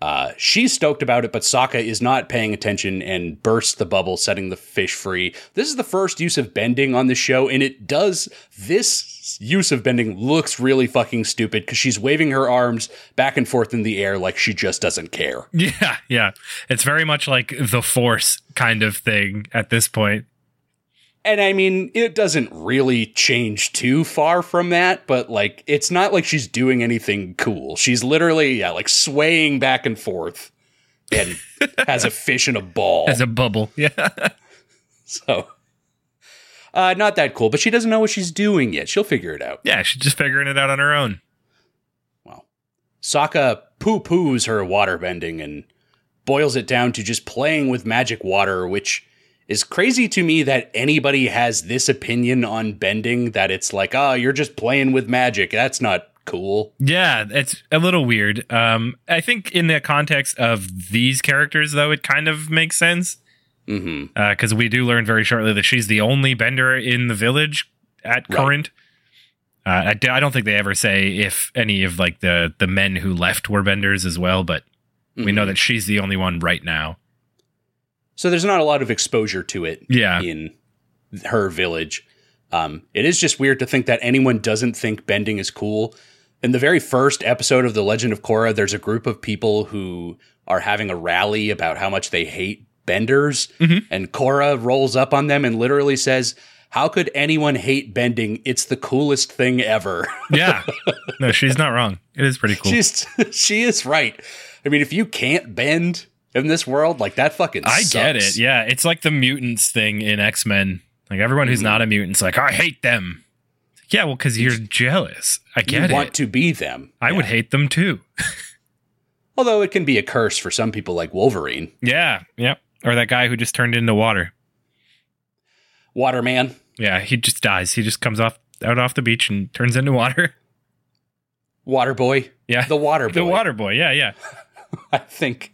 Uh, she's stoked about it, but Sokka is not paying attention and bursts the bubble, setting the fish free. This is the first use of bending on the show, and it does this use of bending looks really fucking stupid because she's waving her arms back and forth in the air like she just doesn't care. yeah, yeah. It's very much like the Force kind of thing at this point. And I mean, it doesn't really change too far from that, but like, it's not like she's doing anything cool. She's literally, yeah, like swaying back and forth and has a fish in a ball. As a bubble. Yeah. So, uh, not that cool, but she doesn't know what she's doing yet. She'll figure it out. yeah, she's just figuring it out on her own. Well, Sokka poo poos her water bending and boils it down to just playing with magic water, which is crazy to me that anybody has this opinion on bending that it's like, oh, you're just playing with magic. That's not cool. Yeah, it's a little weird. Um, I think in the context of these characters, though, it kind of makes sense because we do learn very shortly that she's the only bender in the village at Right. current. Uh, I, d- I don't think they ever say if any of like the the men who left were benders as well, but we know that she's the only one right now. So there's not a lot of exposure to it Yeah, in her village. Um, it is just weird to think that anyone doesn't think bending is cool. In the very first episode of The Legend of Korra, there's a group of people who are having a rally about how much they hate benders, Mhm. and Korra rolls up on them and literally says, "How could anyone hate bending? It's the coolest thing ever." yeah. No, she's not wrong. It is pretty cool. She's she is right. I mean, if you can't bend in this world, like that fucking I get it. Yeah, it's like the mutants thing in X Men. Like everyone who's Mhm. not a mutant's like, I hate them. Yeah, well, because you're jealous. I You get want it. to be them. I would hate them too. Although it can be a curse for some people like Wolverine. Yeah, yep. Or that guy who just turned into water. Waterman. Yeah, he just dies. He just comes off out off the beach and turns into water. Water Boy. Yeah, The Water Boy. the water boy. Yeah, yeah. I think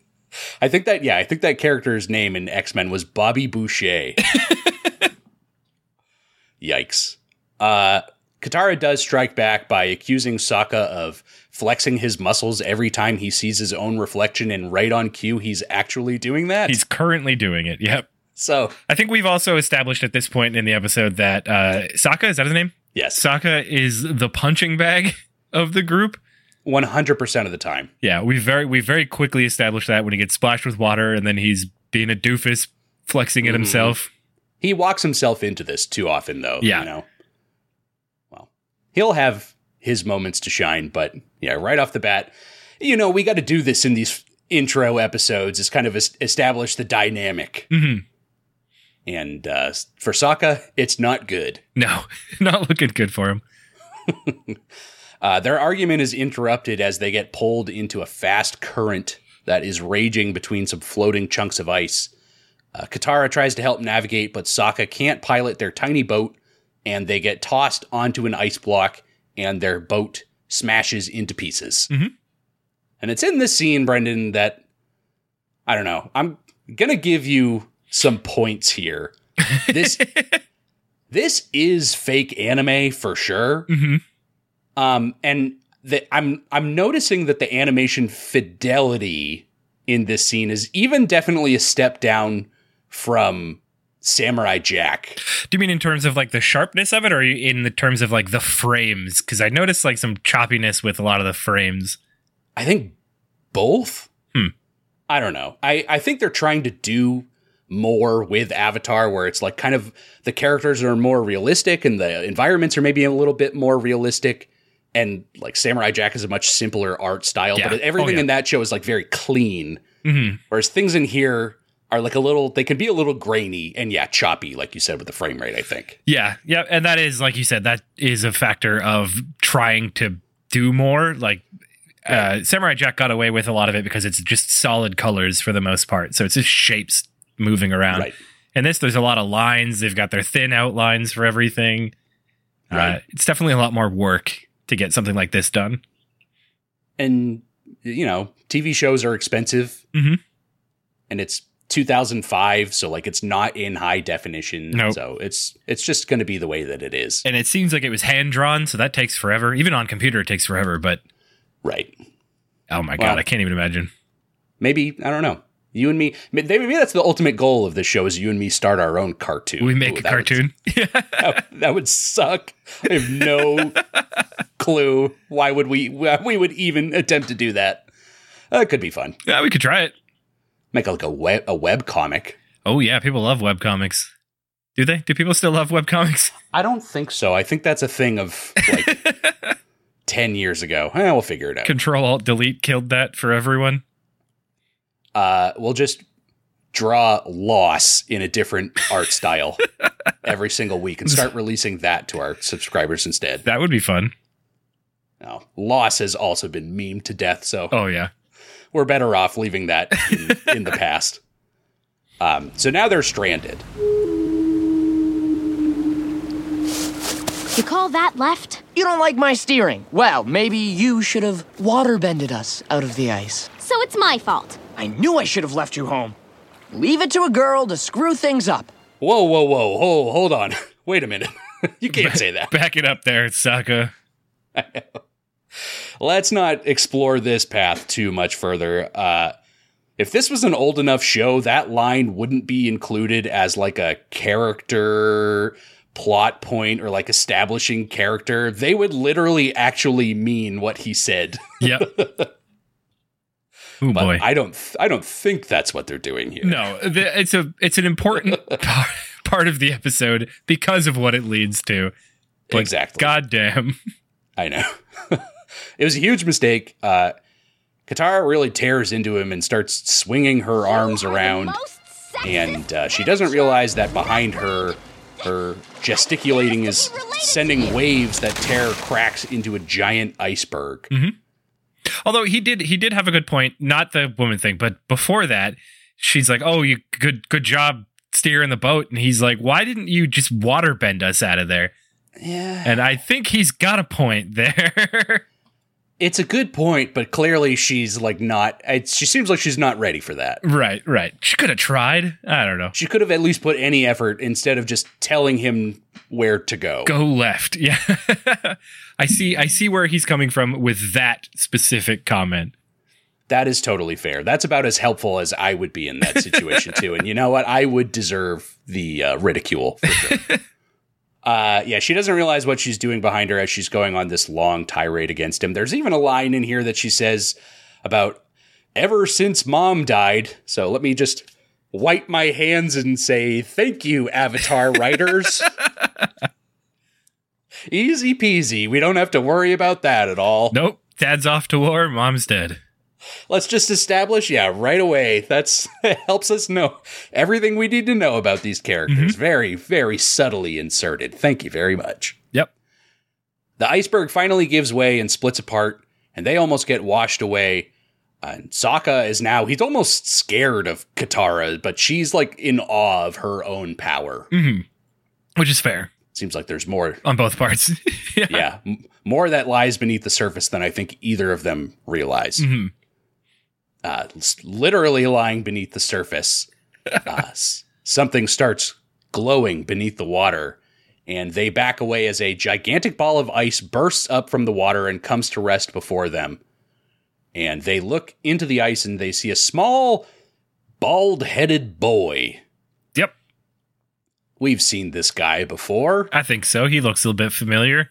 I think that yeah, I think that character's name in X-Men was Bobby Boucher. Yikes. Uh Katara does strike back by accusing Sokka of flexing his muscles every time he sees his own reflection and right on cue he's actually doing that. He's currently doing it. Yep. so I think we've also established at this point in the episode that uh Sokka is that his name? yes, Sokka is the punching bag of the group. 100% of the time. Yeah, we very we very quickly established that when he gets splashed with water and then he's being a doofus flexing it Mhm. himself. He walks himself into this too often, though. Yeah. You know? He'll have his moments to shine, but yeah, right off the bat, you know, we got to do this in these intro episodes is kind of establish the dynamic. hmm And uh, for Sokka, it's not good. No, not looking good for him. Uh, their argument is interrupted as they get pulled into a fast current that is raging between some floating chunks of ice. Uh, Katara tries to help navigate, but Sokka can't pilot their tiny boat, and they get tossed onto an ice block, and their boat smashes into pieces. Mhm. And it's in this scene, Brendan, that I don't know. I'm gonna give you some points here. This this is fake anime for sure. hmm Um, and the, I'm I'm noticing that the animation fidelity in this scene is even definitely a step down from Samurai Jack. Do you mean in terms of like the sharpness of it, or in the terms of like the frames? Because I noticed like some choppiness with a lot of the frames. I think both. Hmm. I don't know. I I think they're trying to do more with Avatar, where it's like kind of the characters are more realistic and the environments are maybe a little bit more realistic. And like Samurai Jack is a much simpler art style, Yeah. but everything Oh, yeah. in that show is like very clean. hmm Whereas things in here are like a little, they can be a little grainy and yeah, choppy, like you said with the frame rate, I think. Yeah, yeah, and that is like you said, that is a factor of trying to do more. Like uh, Samurai Jack got away with a lot of it because it's just solid colors for the most part, so it's just shapes moving around. Right. And this, there's a lot of lines. They've got their thin outlines for everything. Uh, Right. it's definitely a lot more work to get something like this done. And, you know, TV shows are expensive Mhm. and it's 2005. So like it's not in high definition. Nope. So it's, it's just going to be the way that it is. And it seems like it was hand drawn, so that takes forever. Even on computer, it takes forever. But right. oh my Well- god, I can't even imagine. Maybe, I don't know. You and me, maybe that's the ultimate goal of this show is you and me start our own cartoon. We make Ooh, a that would- cartoon. that, that would suck. I have no clue why would we why we would even attempt to do that. Uh, it could be fun. yeah, we could try it. Make like a web a web comic. Oh yeah, people love web comics. Do they? Do people still love web comics? I don't think so. I think that's a thing of like ten years ago. Eh, we'll figure it out. Control Alt Delete killed that for everyone. Uh, we'll just draw loss in a different art style every single week and start releasing that to our subscribers instead. That would be fun. No, loss has also been memed to death, so Oh yeah. We're better off leaving that in, in the past. Um, so now they're stranded. You call that left? You don't like my steering? Well, maybe you should have waterbended us out of the ice. So it's my fault. I knew I should have left you home. Leave it to a girl to screw things up. Whoa, whoa, whoa, hold, hold on. Wait a minute. you can't say that. Back it up there, Sokka. Let's not explore this path too much further. Uh, if this was an old enough show, that line wouldn't be included as like a character plot point or like establishing character. They would literally actually mean what he said. Yeah. Oh boy. I don't. Th- I don't think that's what they're doing here. no, the, it's a it's an important part, part of the episode because of what it leads to. But exactly. Goddamn. I know. it was a huge mistake. Uh, Katara really tears into him and starts swinging her arms You are around, and uh, she doesn't realize that behind her, her gesticulating is sending waves that tear cracks into a giant iceberg. Although he did he did have a good point, not the woman thing, but before that, she's like, "Oh, you good good job steering the boat," and he's like, "Why didn't you just waterbend us out of there?" Yeah, And I think he's got a point there. it's a good point, but clearly she's like not. It's, she seems like she's not ready for that. right, right. She could have tried. I don't know. She could have at least put any effort instead of just telling him where to go. Go left. Yeah. I see I see where he's coming from with that specific comment. That is totally fair. That's about as helpful as I would be in that situation too. And you know what? I would deserve the uh, ridicule. Uh, yeah, she doesn't realize what she's doing behind her as she's going on this long tirade against him. There's even a line in here that she says about ever since mom died. So let me just wipe my hands and say thank you, Avatar writers. Easy peasy. We don't have to worry about that at all. Nope. Dad's off to war, mom's dead. Let's just establish, yeah, right away. That's helps us know everything we need to know about these characters. Very, very subtly inserted. Thank you very much. Yep. The iceberg finally gives way and splits apart, and they almost get washed away. And Sokka is now, he's almost scared of Katara, but she's like in awe of her own power. hmm Which is fair Seems like there's more, on both parts. yeah. yeah, m- more that lies beneath the surface than I think either of them realize. Mhm. Uh, literally lying beneath the surface, uh, something starts glowing beneath the water, and they back away as a gigantic ball of ice bursts up from the water and comes to rest before them. And they look into the ice and they see a small, bald headed boy. Yep. We've seen this guy before. I think so. He looks a little bit familiar.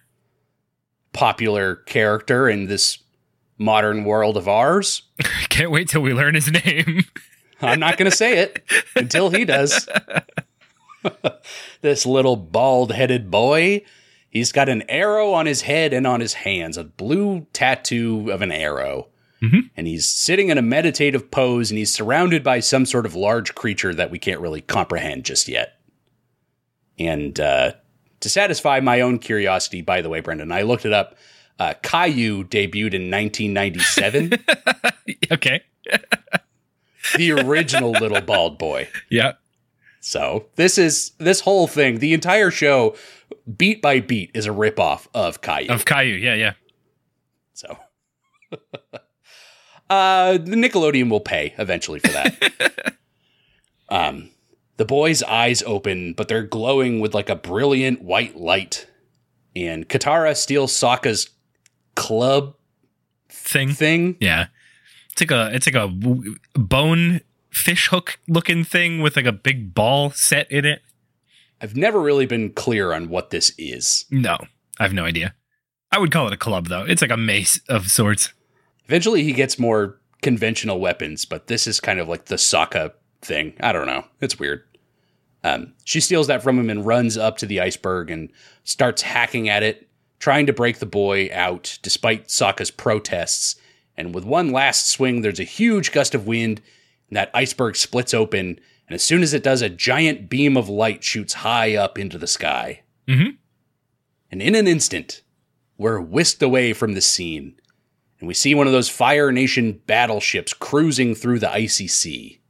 Popular character in this modern world of ours. Can't wait till we learn his name. I'm not going to say it until he does. this little bald headed boy, he's got an arrow on his head and on his hands, a blue tattoo of an arrow. Mhm. And he's sitting in a meditative pose and he's surrounded by some sort of large creature that we can't really comprehend just yet. And uh, to satisfy my own curiosity, by the way, Brendan, I looked it up. Uh, Caillou debuted in 1997, okay. the original little bald boy. Yeah. So this is this whole thing, the entire show, beat by beat, is a ripoff of Caillou. Of Caillou. Yeah, yeah. so uh the Nickelodeon will pay eventually for that. um the boy's eyes open, but they're glowing with like a brilliant white light. And Katara steals Sokka's club Thing. thing. Yeah. It's like a it's like a bone fish hook looking thing with like a big ball set in it. I've never really been clear on what this is. No, I have no idea. I would call it a club though. It's like a mace of sorts. Eventually, he gets more conventional weapons, but this is kind of like the Sokka thing. I don't know. It's weird. Um, she steals that from him and runs up to the iceberg and starts hacking at it, trying to break the boy out despite Sokka's protests. And with one last swing, there's a huge gust of wind, and that iceberg splits open. And as soon as it does, a giant beam of light shoots high up into the sky. Mm-hmm. And in an instant, we're whisked away from the scene and we see one of those Fire Nation battleships cruising through the icy sea.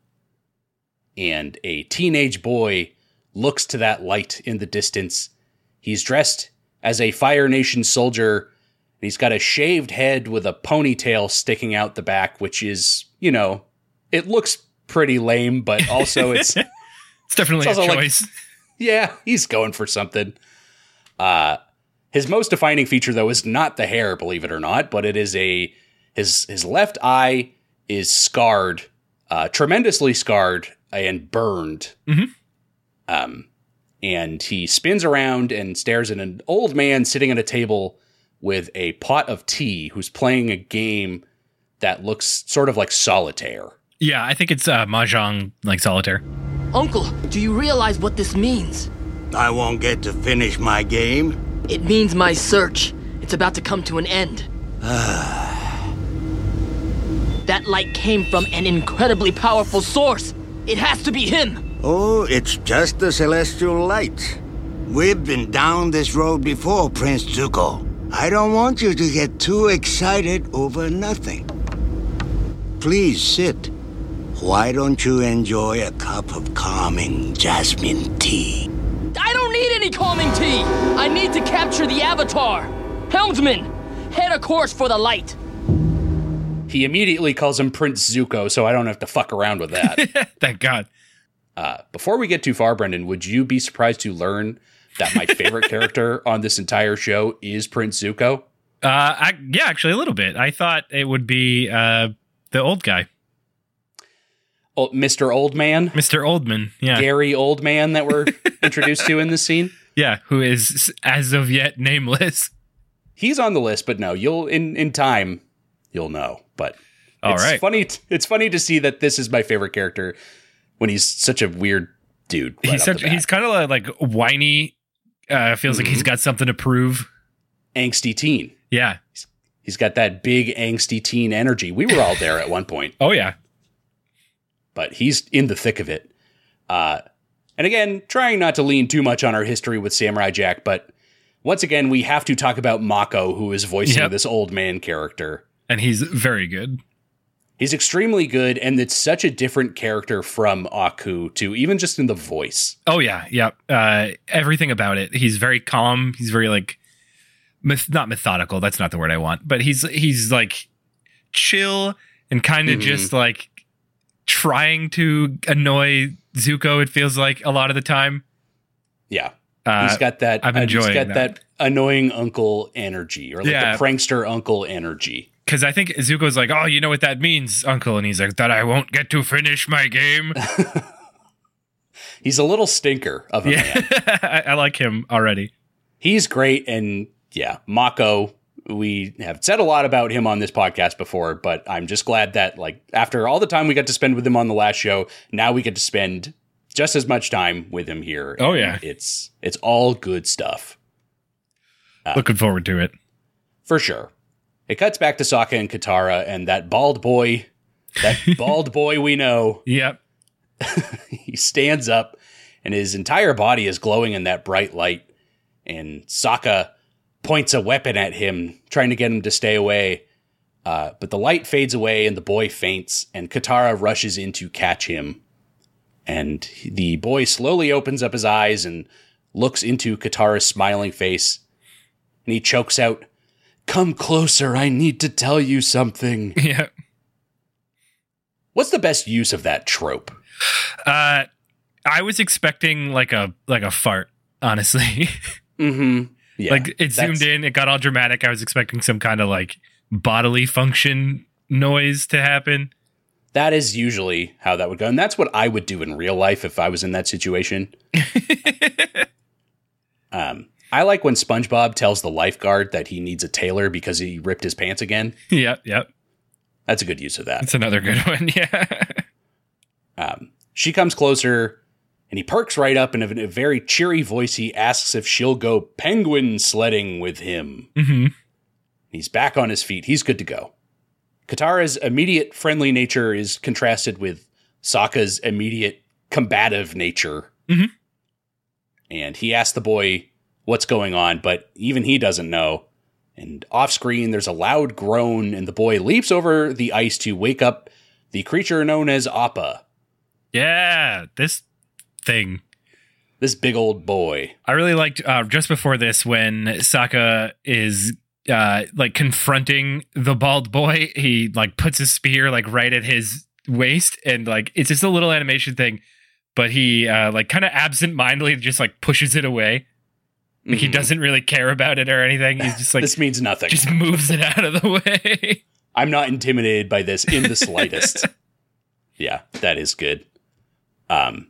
And a teenage boy looks to that light in the distance. He's dressed as a Fire Nation soldier, he's got a shaved head with a ponytail sticking out the back, which is, you know, it looks pretty lame, but also it's It's definitely It's a also like- choice. yeah, he's going for something. Uh his most defining feature though is not the hair, believe it or not, but it is a his his left eye is scarred, uh tremendously scarred and burned. Mhm. Um and he spins around and stares at an old man sitting at a table with a pot of tea who's playing a game that looks sort of like solitaire. yeah, I think it's uh, mahjong like solitaire. Uncle, do you realize what this means? I won't get to finish my game. It means my search. It's about to come to an end. that light came from an incredibly powerful source. It has to be him. Oh, it's just the celestial light. We've been down this road before, Prince Zuko. I don't want you to get too excited over nothing. Please sit. Why don't you enjoy a cup of calming jasmine tea? I don't need any calming tea. I need to capture the Avatar. Helmsman, head a course for the light. He immediately calls him Prince Zuko, so I don't have to fuck around with that. Thank God. Uh, before we get too far, Brendan, would you be surprised to learn that my favorite character on this entire show is Prince Zuko? Uh, I, yeah, actually a little bit. I thought it would be uh, the old guy, Oh, Mr. Old Man, Mr. Oldman. Yeah, Gary Oldman that we're introduced to in this scene. yeah, who is as of yet nameless. He's on the list, but no, you'll in in time you'll know. But All it's right. funny. t- It's funny to see that this is my favorite character when he's such a weird dude. right he's such he's kind of like whiny. Uh, feels like he's got something to prove. angsty teen. Yeah. He's got that big angsty teen energy. We were all there at one point. Oh yeah. but he's in the thick of it. Uh, and again, trying not to lean too much on our history with Samurai Jack, but once again, we have to talk about Mako, who is voicing Yep. this old man character. And he's very good. He's extremely good, and it's such a different character from Aku, too, even just in the voice. Oh yeah, yeah. Uh, everything about it. He's very calm. He's very like, not methodical. That's not the word I want. But he's he's like chill and kind of Mhm. just like trying to annoy Zuko. It feels like a lot of the time. Yeah. Uh, he's got that. I'm uh, he's enjoying got that. that. annoying uncle energy, or like Yeah. the prankster uncle energy. Because I think Zuko's like, oh, you know what that means, Uncle, and he's like, that I won't get to finish my game. He's a little stinker of a man. yeah, I, I like him already. He's great, and yeah, Mako. We have said a lot about him on this podcast before, but I'm just glad that like after all the time we got to spend with him on the last show, now we get to spend just as much time with him here. Oh, yeah. it's it's all good stuff uh, Looking forward to it. for sure. It cuts back to Sokka and Katara, and that bald boy, that bald boy we know, Yep. he stands up and his entire body is glowing in that bright light. And Sokka points a weapon at him, trying to get him to stay away. Uh, but the light fades away and the boy faints, and Katara rushes in to catch him. And the boy slowly opens up his eyes and looks into Katara's smiling face. And he chokes out, Come closer, I need to tell you something. Yeah. What's the best use of that trope? Uh, I was expecting like a like a fart. Honestly, Mm-hmm. Yeah, like it zoomed in, it got all dramatic. I was expecting some kind of like bodily function noise to happen. That is usually how that would go. And that's what I would do in real life if I was in that situation. um, I like when SpongeBob tells the lifeguard that he needs a tailor because he ripped his pants again. yep, yep. That's a good use of that. That's another good one. Yeah. Um, she comes closer and he perks right up and in a very cheery voice, he asks if she'll go penguin sledding with him. hmm He's back on his feet. He's good to go. Katara's immediate friendly nature is contrasted with Sokka's immediate combative nature. Mhm. And he asks the boy what's going on, but even he doesn't know. And off screen, there's a loud groan, and the boy leaps over the ice to wake up the creature known as Appa, Yeah. This thing. this big old boy. I really liked uh, just before this when Sokka is uh, like confronting the bald boy. He like puts his spear like right at his waist, and like it's just a little animation thing, but he uh, like kind of absent-mindedly just like pushes it away. Like he Mhm. doesn't really care about it or anything. He's just like this means nothing. just moves it out of the way. I'm not intimidated by this in the slightest. yeah, that is good. Um,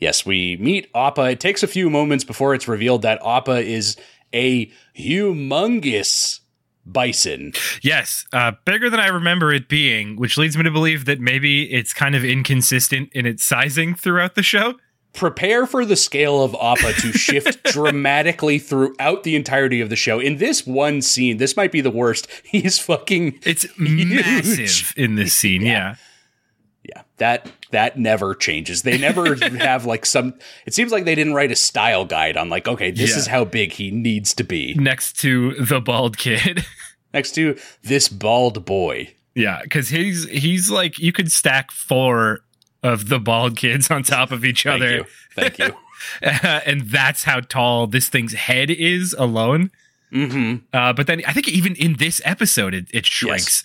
yes, we meet Appa. It takes a few moments before it's revealed that Appa is a humongous bison. Yes, uh, bigger than I remember it being, which leads me to believe that maybe it's kind of inconsistent in its sizing throughout the show. Prepare for the scale of Appa to shift dramatically throughout the entirety of the show. In this one scene, this might be the worst. He's fucking It's Huge. massive in this scene. Yeah. Yeah, that that never changes. They never have like some. It seems like they didn't write a style guide on like, okay, this Yeah. is how big he needs to be Next to the bald kid. next to this bald boy. yeah, because he's he's like you could stack four of the bald kids on top of each Thank other, you, thank you. and that's how tall this thing's head is alone. hmm Uh, but then I think even in this episode, it, it shrinks.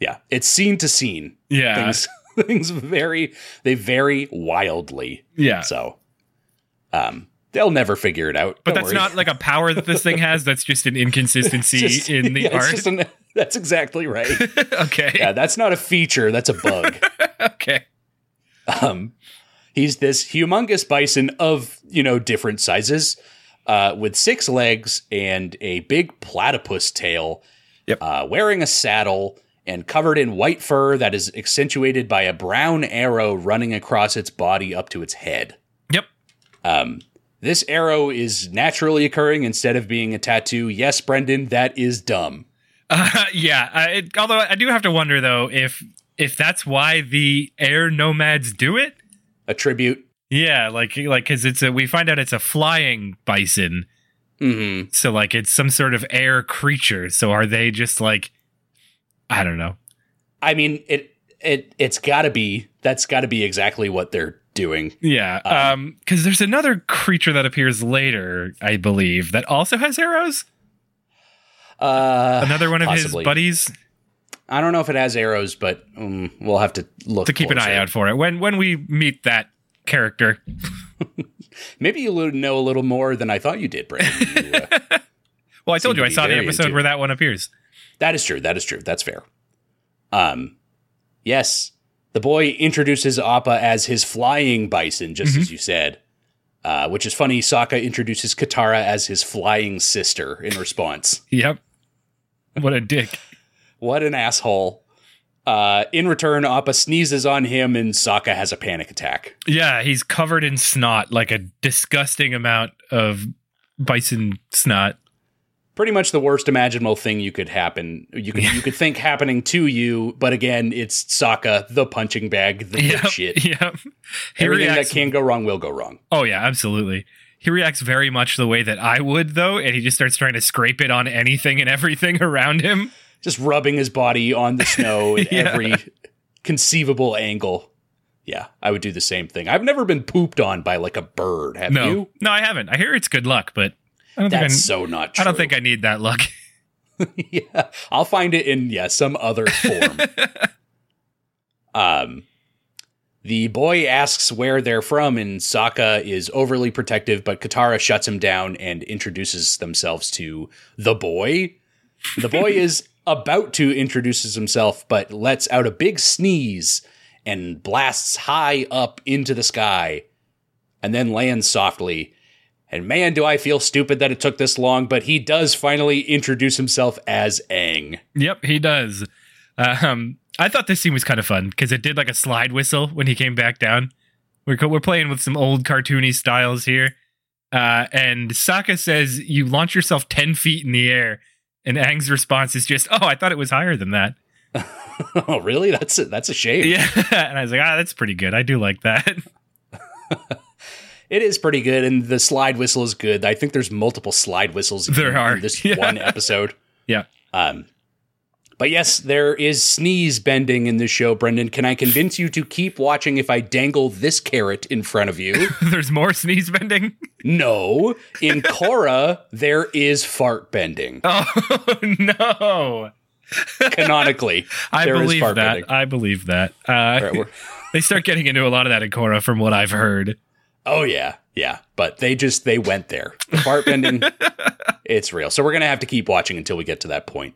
Yeah, it's scene to scene. Yeah, Things things vary. They vary wildly. yeah. So, um, they'll never figure it out. But Don't that's worry. not like a power that this thing has. That's just an inconsistency Just- in the yeah, it's art. just an- that's exactly right. okay. yeah, that's not a feature. That's a bug. Okay. Um, he's this humongous bison of you know different sizes, uh, with six legs and a big platypus tail. Yep. Uh, wearing a saddle and covered in white fur that is accentuated by a brown arrow running across its body up to its head. Yep. Um, this arrow is naturally occurring instead of being a tattoo. Yes, Brendan, that is dumb. Uh, yeah. Uh, it, although I do have to wonder though if if that's why the air nomads do it. A tribute. Yeah, like like because it's a we find out it's a flying bison, hmm so like it's some sort of air creature. So are they just like I don't know? I mean, it it it's got to be that's got to be exactly what they're doing. Yeah, um, because there's another creature that appears later, I believe, that also has arrows. Uh, Another one of possibly. his buddies. I don't know if it has arrows, but um, we'll have to look To keep an eye out for it when when we meet that character. Maybe you know a little more than I thought you did, Brendan. You, uh, Well, I told you I saw the episode into- where that one appears. that is true. That is true. That's fair. Um, yes, the boy introduces Appa as his flying bison, just Mm-hmm. as you said. Uh, which is funny. Sokka introduces Katara as his flying sister in response. Yep. What a dick. What an asshole. Uh, in return, Appa sneezes on him and Sokka has a panic attack. Yeah, he's covered in snot, like a disgusting amount of bison snot. Pretty much the worst imaginable thing you could happen. You could you could think happening to you, but again, it's Sokka, the punching bag, the Yep. shit. Yep. He Everything reacts, that can go wrong will go wrong. oh yeah, absolutely. He reacts very much the way that I would, though, and he just starts trying to scrape it on anything and everything around him. Just rubbing his body on the snow at Yeah. every conceivable angle. Yeah, I would do the same thing. I've never been pooped on by like a bird. Have No, you? no, I haven't. I hear it's good luck, but I don't think I, That's so not true. I don't think I need that luck. yeah, I'll find it in yeah some other form. um, the boy asks where they're from, and Sokka is overly protective, but Katara shuts him down and introduces themselves to the boy. The boy is about to introduces himself, but lets out a big sneeze and blasts high up into the sky, and then lands softly. And man, do I feel stupid that it took this long, but he does finally introduce himself as Aang. Yep, he does. Um, I thought this scene was kind of fun because it did like a slide whistle when he came back down. We're we're playing with some old cartoony styles here, uh, and Sokka says you launch yourself ten feet in the air, and Aang's response is just, "Oh, I thought it was higher than that." oh, really? That's a, that's a shame. Yeah, and I was like, "Ah, that's pretty good. I do like that." It is pretty good, and the slide whistle is good. I think there's multiple slide whistles There in, are, in this yeah. one episode. yeah, Um, but yes, there is sneeze bending in this show, Brendan. Can I convince you to keep watching if I dangle this carrot in front of you? there's more sneeze bending. no. In Korra, there is fart bending. Oh no! Canonically, I there is believe fart that. bending. I believe that. Uh, right, they start getting into a lot of that in Korra, from what I've heard. Oh yeah, yeah. But they just they went there. The fart bending, it's real. So we're gonna have to keep watching until we get to that point.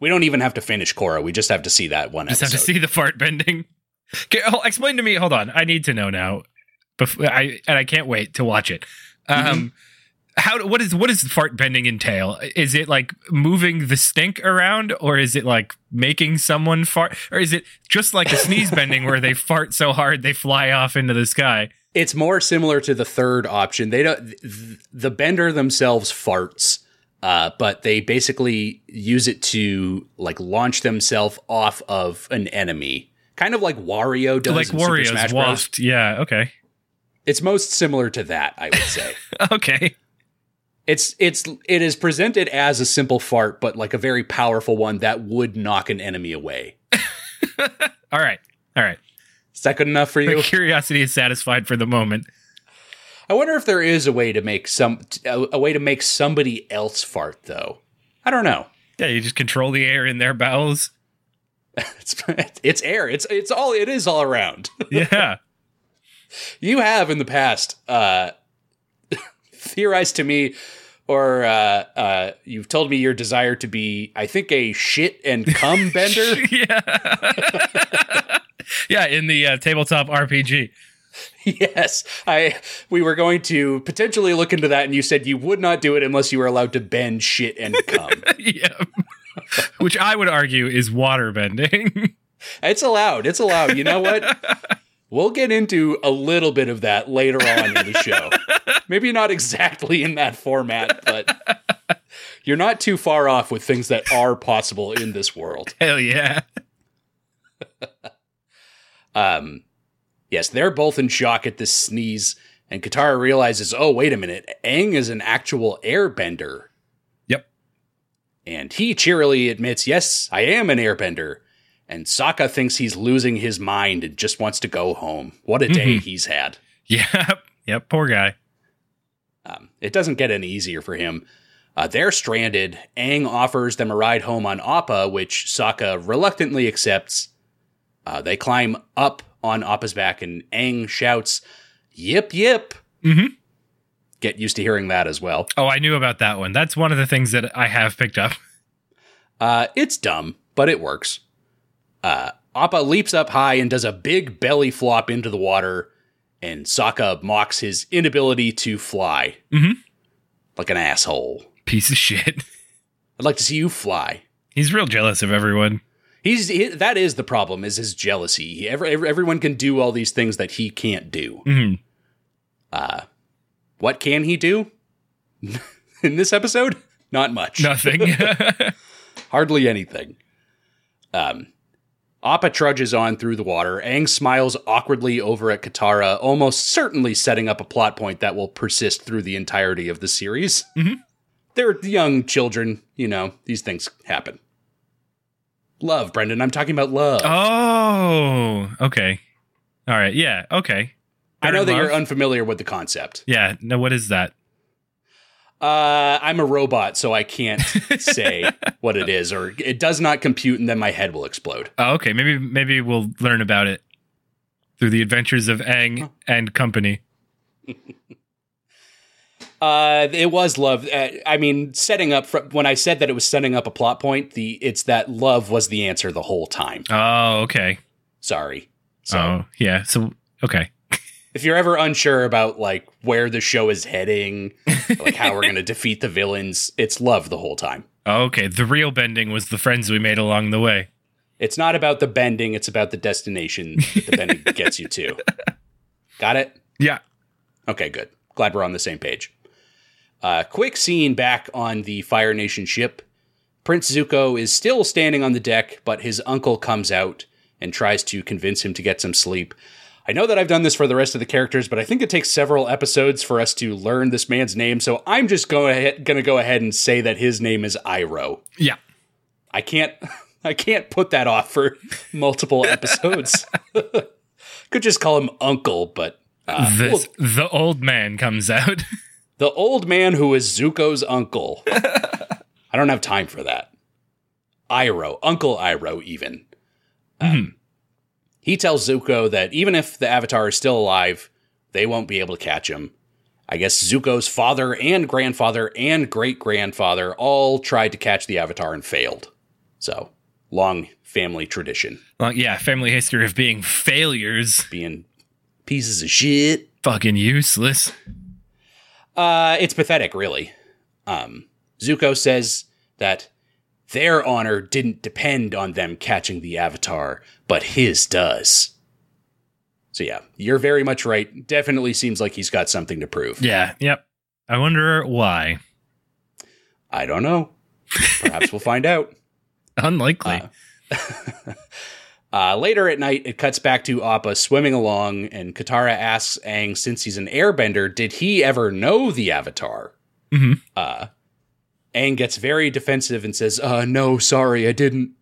We don't even have to finish Korra. We just have to see that one Just episode. have to see the fart bending. Okay, oh, explain to me. Hold on, I need to know now. Before I and I can't wait to watch it. Um, Mm-hmm. how what is what does fart bending entail? Is it like moving the stink around, or is it like making someone fart, or is it just like a sneeze bending where they fart so hard they fly off into the sky? It's more similar to the third option. They don't. th- The bender themselves farts, uh, but they basically use it to like launch themselves off of an enemy, kind of like Wario does. like Wario's Smash Bros. Yeah. Okay. It's most similar to that, I would say. Okay. It's it's it is presented as a simple fart, but like a very powerful one that would knock an enemy away. All right. All right. Is that good enough for you? My you? curiosity is satisfied for the moment. I wonder if there is a way to make some a, a way to make somebody else fart though. I don't know. Yeah, you just control the air in their bowels. It's it's air. It's it's all it is all around. Yeah. you have in the past uh theorized to me or uh, uh, you've told me your desire to be, I think, a shit and cum bender. yeah. yeah, in the uh, tabletop RPG. yes, I. We were going to potentially look into that, and you said you would not do it unless you were allowed to bend shit and come. yeah. Which I would argue is water bending. it's allowed. It's allowed. You know what? We'll get into a little bit of that later on in the show. Maybe not exactly in that format, but you're not too far off with things that are possible in this world. Hell yeah. Um, yes, they're both in shock at this sneeze, and Katara realizes, oh, wait a minute, Aang is an actual airbender. Yep. And he cheerily admits, yes, I am an airbender. And Sokka thinks he's losing his mind and just wants to go home. What a day he's had. Yep. Yep. Poor guy. Um, it doesn't get any easier for him. Uh, they're stranded. Aang offers them a ride home on Appa, which Sokka reluctantly accepts. Uh, they climb up on Appa's back, and Aang shouts, Yip, yip. Mhm. Get used to hearing that as well. Oh, I knew about that one. That's one of the things that I have picked up. Uh, it's dumb, but it works. Uh, Appa leaps up high and does a big belly flop into the water, and Sokka mocks his inability to fly. Mhm. Like an asshole. Piece of shit. I'd like to see you fly. He's real jealous of everyone. He's he, that is the problem is his jealousy. He, every, every- everyone can do all these things that he can't do. Mhm. Uh, what can he do in this episode? Not much. Nothing. Hardly anything. Um, Appa trudges on through the water. Aang smiles awkwardly over at Katara, almost certainly setting up a plot point that will persist through the entirety of the series. Mhm. They're young children, you know, these things happen. Love, Brendan. I'm talking about love. oh, okay. All right. Yeah. Okay. I know that in you're unfamiliar with the concept. Yeah. No. What is that? Uh, I'm a robot, so I can't say what it is, or it does not compute, and then my head will explode. Oh, okay. Maybe maybe we'll learn about it through the adventures of Aang and company. Uh, it was love. Uh, I mean, setting up fr- when I said that it was setting up a plot point. The it's that love was the answer the whole time. Oh, okay. Sorry. So Oh, yeah. So okay. if you're ever unsure about like where the show is heading, like how we're gonna defeat the villains, it's love the whole time. Okay. The real bending was the friends we made along the way. It's not about the bending; it's about the destination that the bending gets you to. Got it? Yeah. Okay, good. Glad we're on the same page. Uh, quick scene back on the Fire Nation ship. Prince Zuko is still standing on the deck, but his uncle comes out and tries to convince him to get some sleep. I know that I've done this for the rest of the characters, but I think it takes several episodes for us to learn this man's name, so I'm just go ahead, gonna go ahead and say that his name is Iroh. Yeah. I can't I can't put that off for multiple episodes. Could just call him Uncle, but uh, the, we'll- the old man comes out. The old man who is Zuko's uncle. I don't have time for that. Iroh, Uncle Iroh, even. Um, he tells Zuko that even if the Avatar is still alive, they won't be able to catch him. I guess Zuko's father and grandfather and great grandfather all tried to catch the Avatar and failed. So, long family tradition. well, yeah. Family history of being failures. Being pieces of shit. Fucking useless. Uh, it's pathetic, really. Um, Zuko says that their honor didn't depend on them catching the Avatar, but his does. So yeah, you're very much right. Definitely seems like he's got something to prove. Yeah. Yep. I wonder why. I don't know. Perhaps we'll find out. Unlikely. Uh, later at night, it cuts back to Appa swimming along, and Katara asks Aang, since he's an airbender, did he ever know the Avatar? Mhm. Uh, Aang gets very defensive and says, uh, no, sorry, I didn't.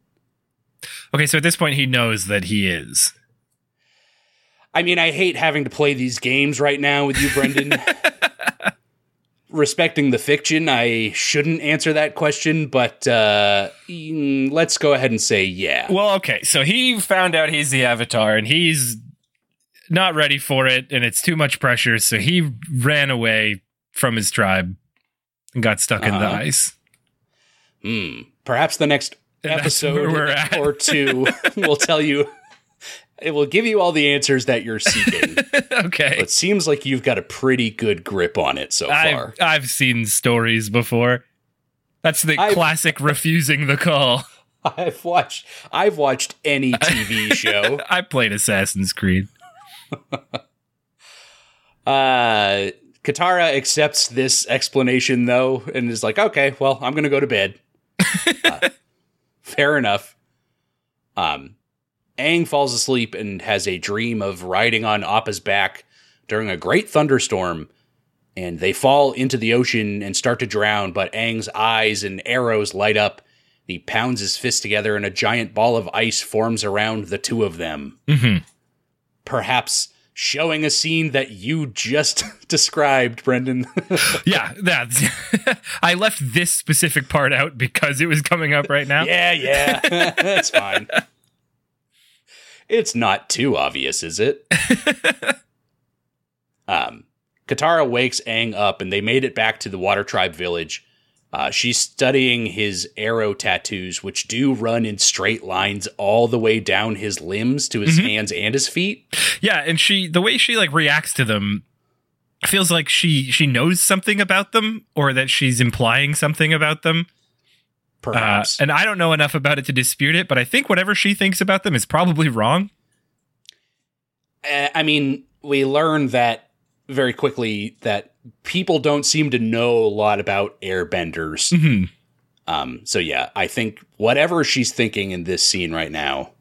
okay. So at this point, he knows that he is. I mean, I hate having to play these games right now with you, Brendan. Respecting the fiction, I shouldn't answer that question, but uh, mm, let's go ahead and say yeah. Well, okay. So he found out he's the Avatar, and he's not ready for it, and it's too much pressure. So he ran away from his tribe and got stuck in the Uh-huh. ice. Hmm. Perhaps the next episode or two will tell you. It will give you all the answers that you're seeking. okay. it seems like you've got a pretty good grip on it so far. I've, I've seen stories before. That's the I've- classic refusing the call. I've watched. I've watched any TV show. I played Assassin's Creed. Uh, Katara accepts this explanation though, and is like, "Okay, well, I'm gonna go to bed." Uh, fair enough. Um, Aang falls asleep and has a dream of riding on Appa's back during a great thunderstorm, and they fall into the ocean and start to drown. But Aang's eyes and arrows light up, He pounds his fist together, and a giant ball of ice forms around the two of them. Mhm. Perhaps showing a scene that you just described, Brendan. Yeah, that's. I left this specific part out because it was coming up right now. yeah, yeah. That's fine. It's not too obvious, is it? um, Katara wakes Aang up and they made it back to the Water Tribe village. Uh, she's studying his arrow tattoos, which do run in straight lines all the way down his limbs to his hands and his feet. Yeah, and she the way she like reacts to them feels like she she knows something about them or that she's implying something about them. Uh, Perhaps. and I don't know enough about it to dispute it, but I think whatever she thinks about them is probably wrong. Uh, I mean, we learn that very quickly that people don't seem to know a lot about airbenders. Mhm. Um, so yeah, I think whatever she's thinking in this scene right now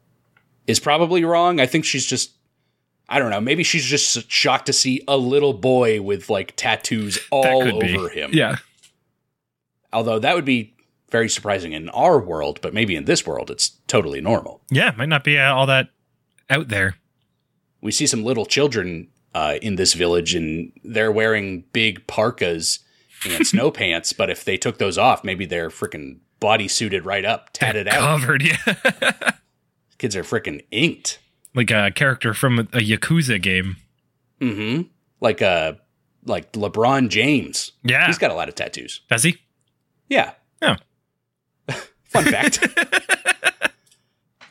is probably wrong. I think she's just I don't know, maybe she's just shocked to see a little boy with like tattoos all could be. over him. Yeah. Although that would be very surprising in our world, but maybe in this world it's totally normal. Yeah, might not be all that out there. we see some little children uh, in this village and they're wearing big parkas and snow pants but if they took those off maybe they're freaking body suited right up tatted out Covered, yeah. kids are freaking inked like a character from a Yakuza game. mm-hmm like uh like lebron james Yeah. he's got a lot of tattoos Does he? yeah Oh. Fun fact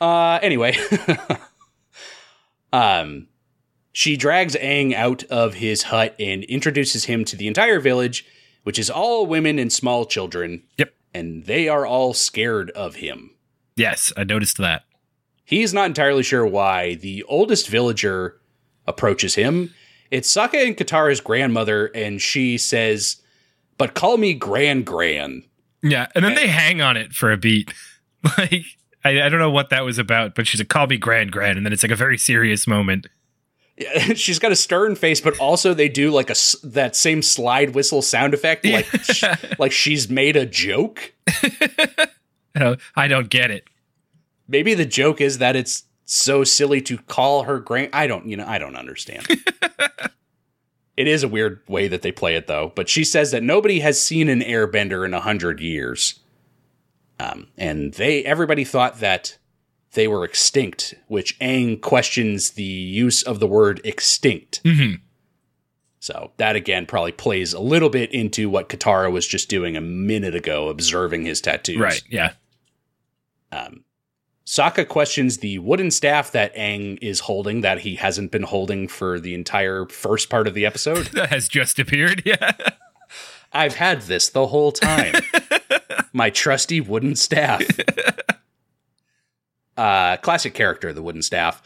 uh anyway um she drags Aang out of his hut and introduces him to the entire village, which is all women and small children. Yep. And they are all scared of him. Yes, I noticed that. He's not entirely sure why. The oldest villager approaches him. It's Sokka and Katara's grandmother, and she says, But call me Gran Gran. Yeah, and then they hang on it for a beat. Like I, I don't know what that was about, but she's like, "Call me Grand Grand," and then it's like a very serious moment. She's got a stern face, but also they do like a that same slide whistle sound effect, like sh- like she's made a joke. Uh, I don't get it. Maybe the joke is that it's so silly to call her grand. I don't, you know, I don't understand. It is a weird way that they play it, though. But she says that nobody has seen an airbender in a hundred years, um, and they everybody thought that they were extinct. Which Aang questions the use of the word extinct. Mhm. So that again probably plays a little bit into what Katara was just doing a minute ago, observing his tattoos. Right? Yeah. Um, Sokka questions the wooden staff that Aang is holding that he hasn't been holding for the entire first part of the episode. That has just appeared. Yeah. I've had this the whole time. My trusty wooden staff. Uh, classic character, the wooden staff.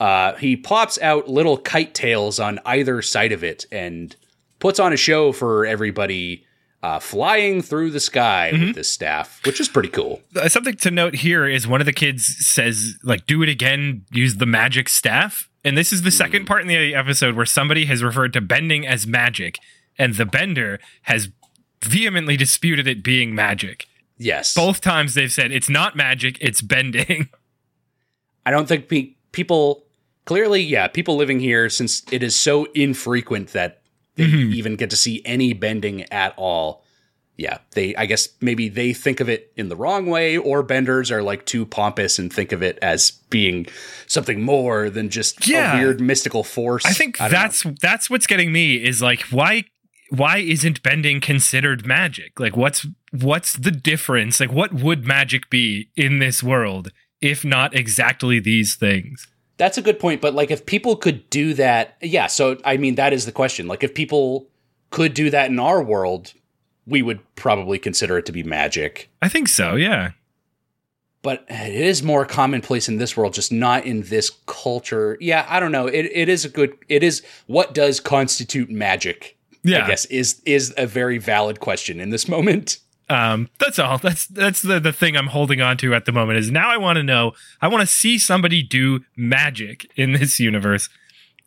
Uh, he plops out little kite tails on either side of it and puts on a show for everybody uh, flying through the sky with this staff, which is pretty cool. Uh, Something to note here is one of the kids says, like, do it again, use the magic staff. And this is the second part in the episode where somebody has referred to bending as magic, and the bender has vehemently disputed it being magic. Yes. Both times they've said it's not magic, it's bending. I don't think pe- people clearly, yeah, people living here since it is so infrequent that they mm-hmm. even get to see any bending at all. Yeah, they I guess maybe they think of it in the wrong way or benders are like too pompous and think of it as being something more than just Yeah. a weird mystical force. I think know. that's that's what's getting me is like why why isn't bending considered magic? Like what's what's the difference? Like what would magic be in this world if not exactly these things? That's a good point, but like if people could do that, yeah, so I mean that is the question. Like if people could do that in our world, we would probably consider it to be magic. I think so, yeah. but it is more commonplace in this world, just not in this culture. Yeah, I don't know. It it is a good. It is what does constitute magic. Yeah. I guess is is a very valid question in this moment. Um that's all. That's that's the the thing I'm holding on to at the moment is now I want to know I want to see somebody do magic in this universe.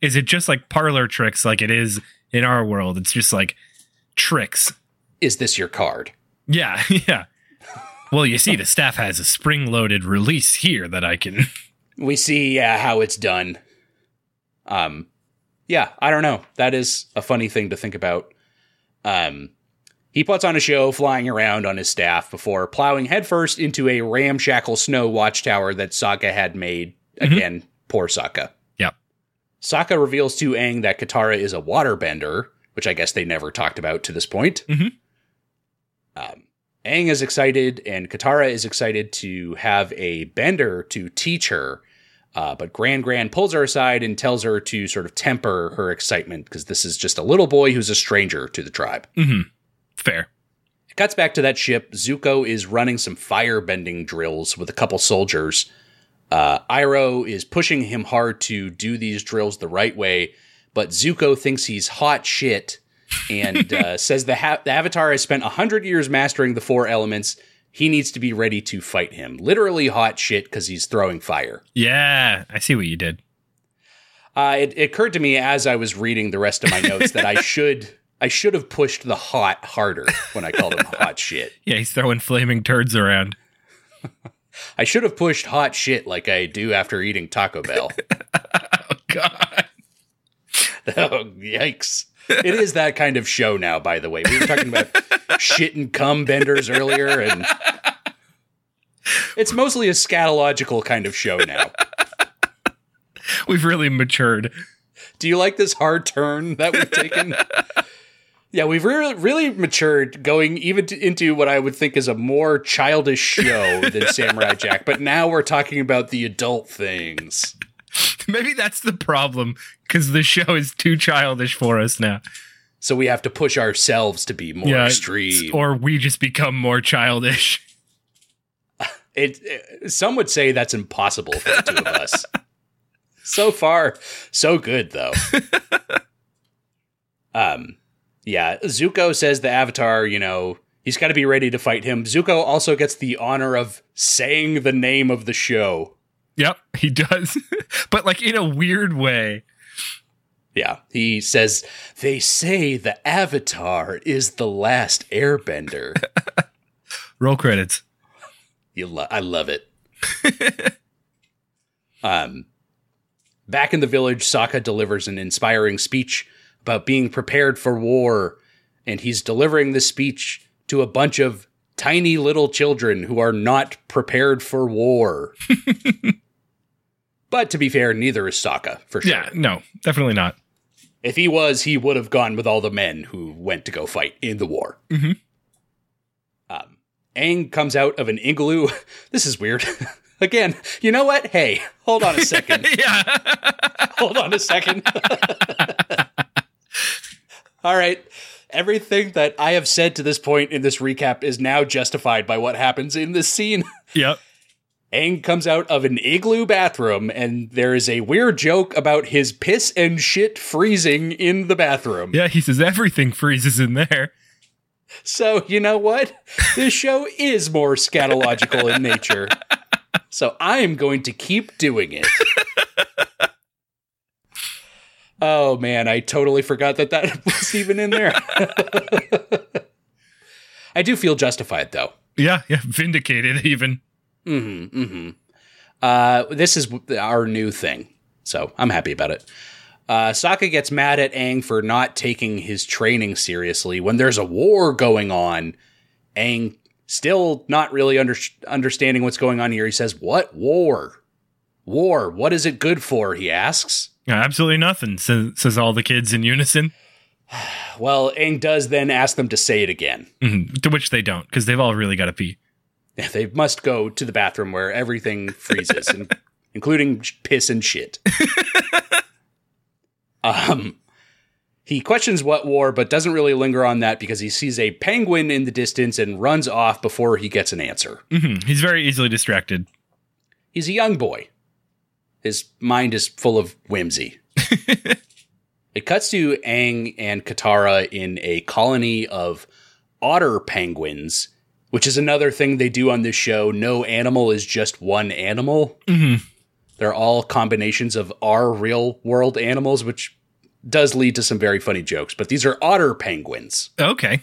Is it just like parlor tricks like it is in our world? It's just like tricks. Is this your card? Yeah, yeah. Well, you see, the staff has a spring loaded release here that I can. we see yeah, how it's done. Um, yeah, I don't know. That is a funny thing to think about. Um, he puts on a show flying around on his staff before plowing headfirst into a ramshackle snow watchtower that Sokka had made. Again, poor Sokka. Yep. Sokka reveals to Aang that Katara is a waterbender, which I guess they never talked about to this point. Mhm. Um, Aang is excited, and Katara is excited to have a bender to teach her. Uh, but Grand Grand pulls her aside and tells her to sort of temper her excitement because this is just a little boy who's a stranger to the tribe. Fair. It cuts back to that ship. Zuko is running some fire bending drills with a couple soldiers. Uh, Iroh is pushing him hard to do these drills the right way, but Zuko thinks he's hot shit and uh, says the, ha- the Avatar has spent 100 years mastering the four elements. He needs to be ready to fight him. Literally hot shit because he's throwing fire. Yeah, I see what you did. Uh, it, it occurred to me as I was reading the rest of my notes that I should I should have pushed the hot harder when I called him hot shit. Yeah, he's throwing flaming turds around. I should have pushed hot shit like I do after eating Taco Bell. Oh God. oh, yikes. It is that kind of show now, by the way. We were talking about shit and cum benders earlier, and it's mostly a scatological kind of show now. We've really matured. Do you like this hard turn that we've taken? Yeah, we've really, really matured going even to, into what I would think is a more childish show than Samurai Jack, but now we're talking about the adult things. Maybe that's the problem because the show is too childish for us now. So we have to push ourselves to be more extreme. Or we just become more childish. It, it- some would say that's impossible for the two of us. so far, so good though. um, yeah, Zuko says the Avatar, you know, he's got to be ready to fight him. Zuko also gets the honor of saying the name of the show. Yep, he does. but like in a weird way. Yeah, he says they say the Avatar is the last Airbender. Roll credits. You lo- I love it. um, back in the village, Sokka delivers an inspiring speech about being prepared for war, and he's delivering this speech to a bunch of tiny little children who are not prepared for war. but to be fair, neither is Sokka for sure. Yeah, no, definitely not. If he was, he would have gone with all the men who went to go fight in the war. Mhm. Um, Aang comes out of an igloo. This is weird. Again, you know what? Hey, hold on a second. Yeah. hold on a second. All right. Everything that I have said to this point in this recap is now justified by what happens in this scene. yep. Aang comes out of an igloo bathroom, and there is a weird joke about his piss and shit freezing in the bathroom. Yeah, he says everything freezes in there. So, you know what? This show is more scatological in nature. So, I am going to keep doing it. Oh man, I totally forgot that that was even in there. I do feel justified though. Yeah, yeah, vindicated even. Mm-hmm, mm-hmm. Uh, this is our new thing, so I'm happy about it. Uh, Sokka gets mad at Aang for not taking his training seriously when there's a war going on. Aang still not really under- understanding what's going on here. He says, "What war? War? What is it good for?" He asks. Absolutely nothing, says, says all the kids in unison. Well, Aang does then ask them to say it again. Mhm, To which they don't, because they've all really got to pee. They must go to the bathroom where everything freezes, in- including piss and shit. um, he questions what war, but doesn't really linger on that because he sees a penguin in the distance and runs off before he gets an answer. Mhm, He's very easily distracted. He's a young boy. His mind is full of whimsy. it cuts to Aang and Katara in a colony of otter penguins, which is another thing they do on this show. No animal is just one animal. Mhm. They're all combinations of our real world animals, which does lead to some very funny jokes. But these are otter penguins. Okay.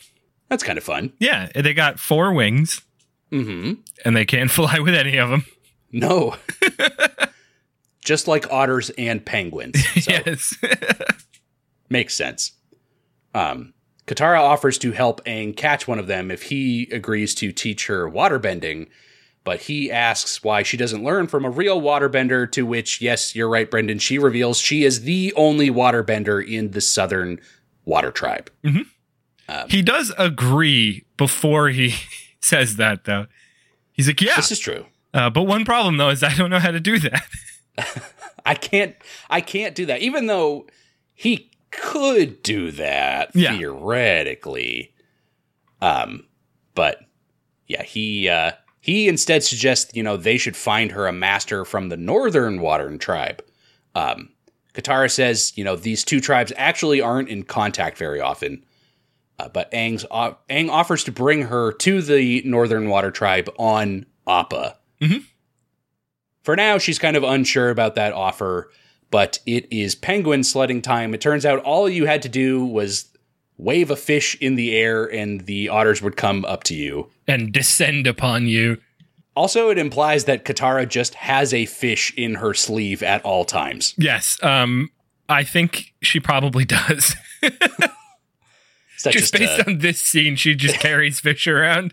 That's kind of fun. Yeah, they got four wings. Mm-hmm. and they can't fly with any of them. No. Just like otters and penguins. So Yes. makes sense. Um, Katara offers to help Aang catch one of them if he agrees to teach her waterbending, but he asks why she doesn't learn from a real waterbender, to which, yes, you're right, Brendan, she reveals she is the only waterbender in the southern water tribe. he does agree before he says that, though. He's like, yeah. This is true. Uh, but one problem, though, is I don't know how to do that. I can't I can't do that. Even though he could do that Yeah. theoretically. Um but yeah, he uh he instead suggests, you know, they should find her a master from the northern Water tribe. Um Katara says, you know, these two tribes actually aren't in contact very often. Uh, but Aang's, uh, Aang offers to bring her to the Northern Water Tribe on Appa. For now, she's kind of unsure about that offer, but it is penguin sledding time. It turns out all you had to do was wave a fish in the air and the otters would come up to you. and descend upon you. Also, it implies that Katara just has a fish in her sleeve at all times. Yes. Um, I think she probably does. Just just, based uh, on this scene, she just carries fish around.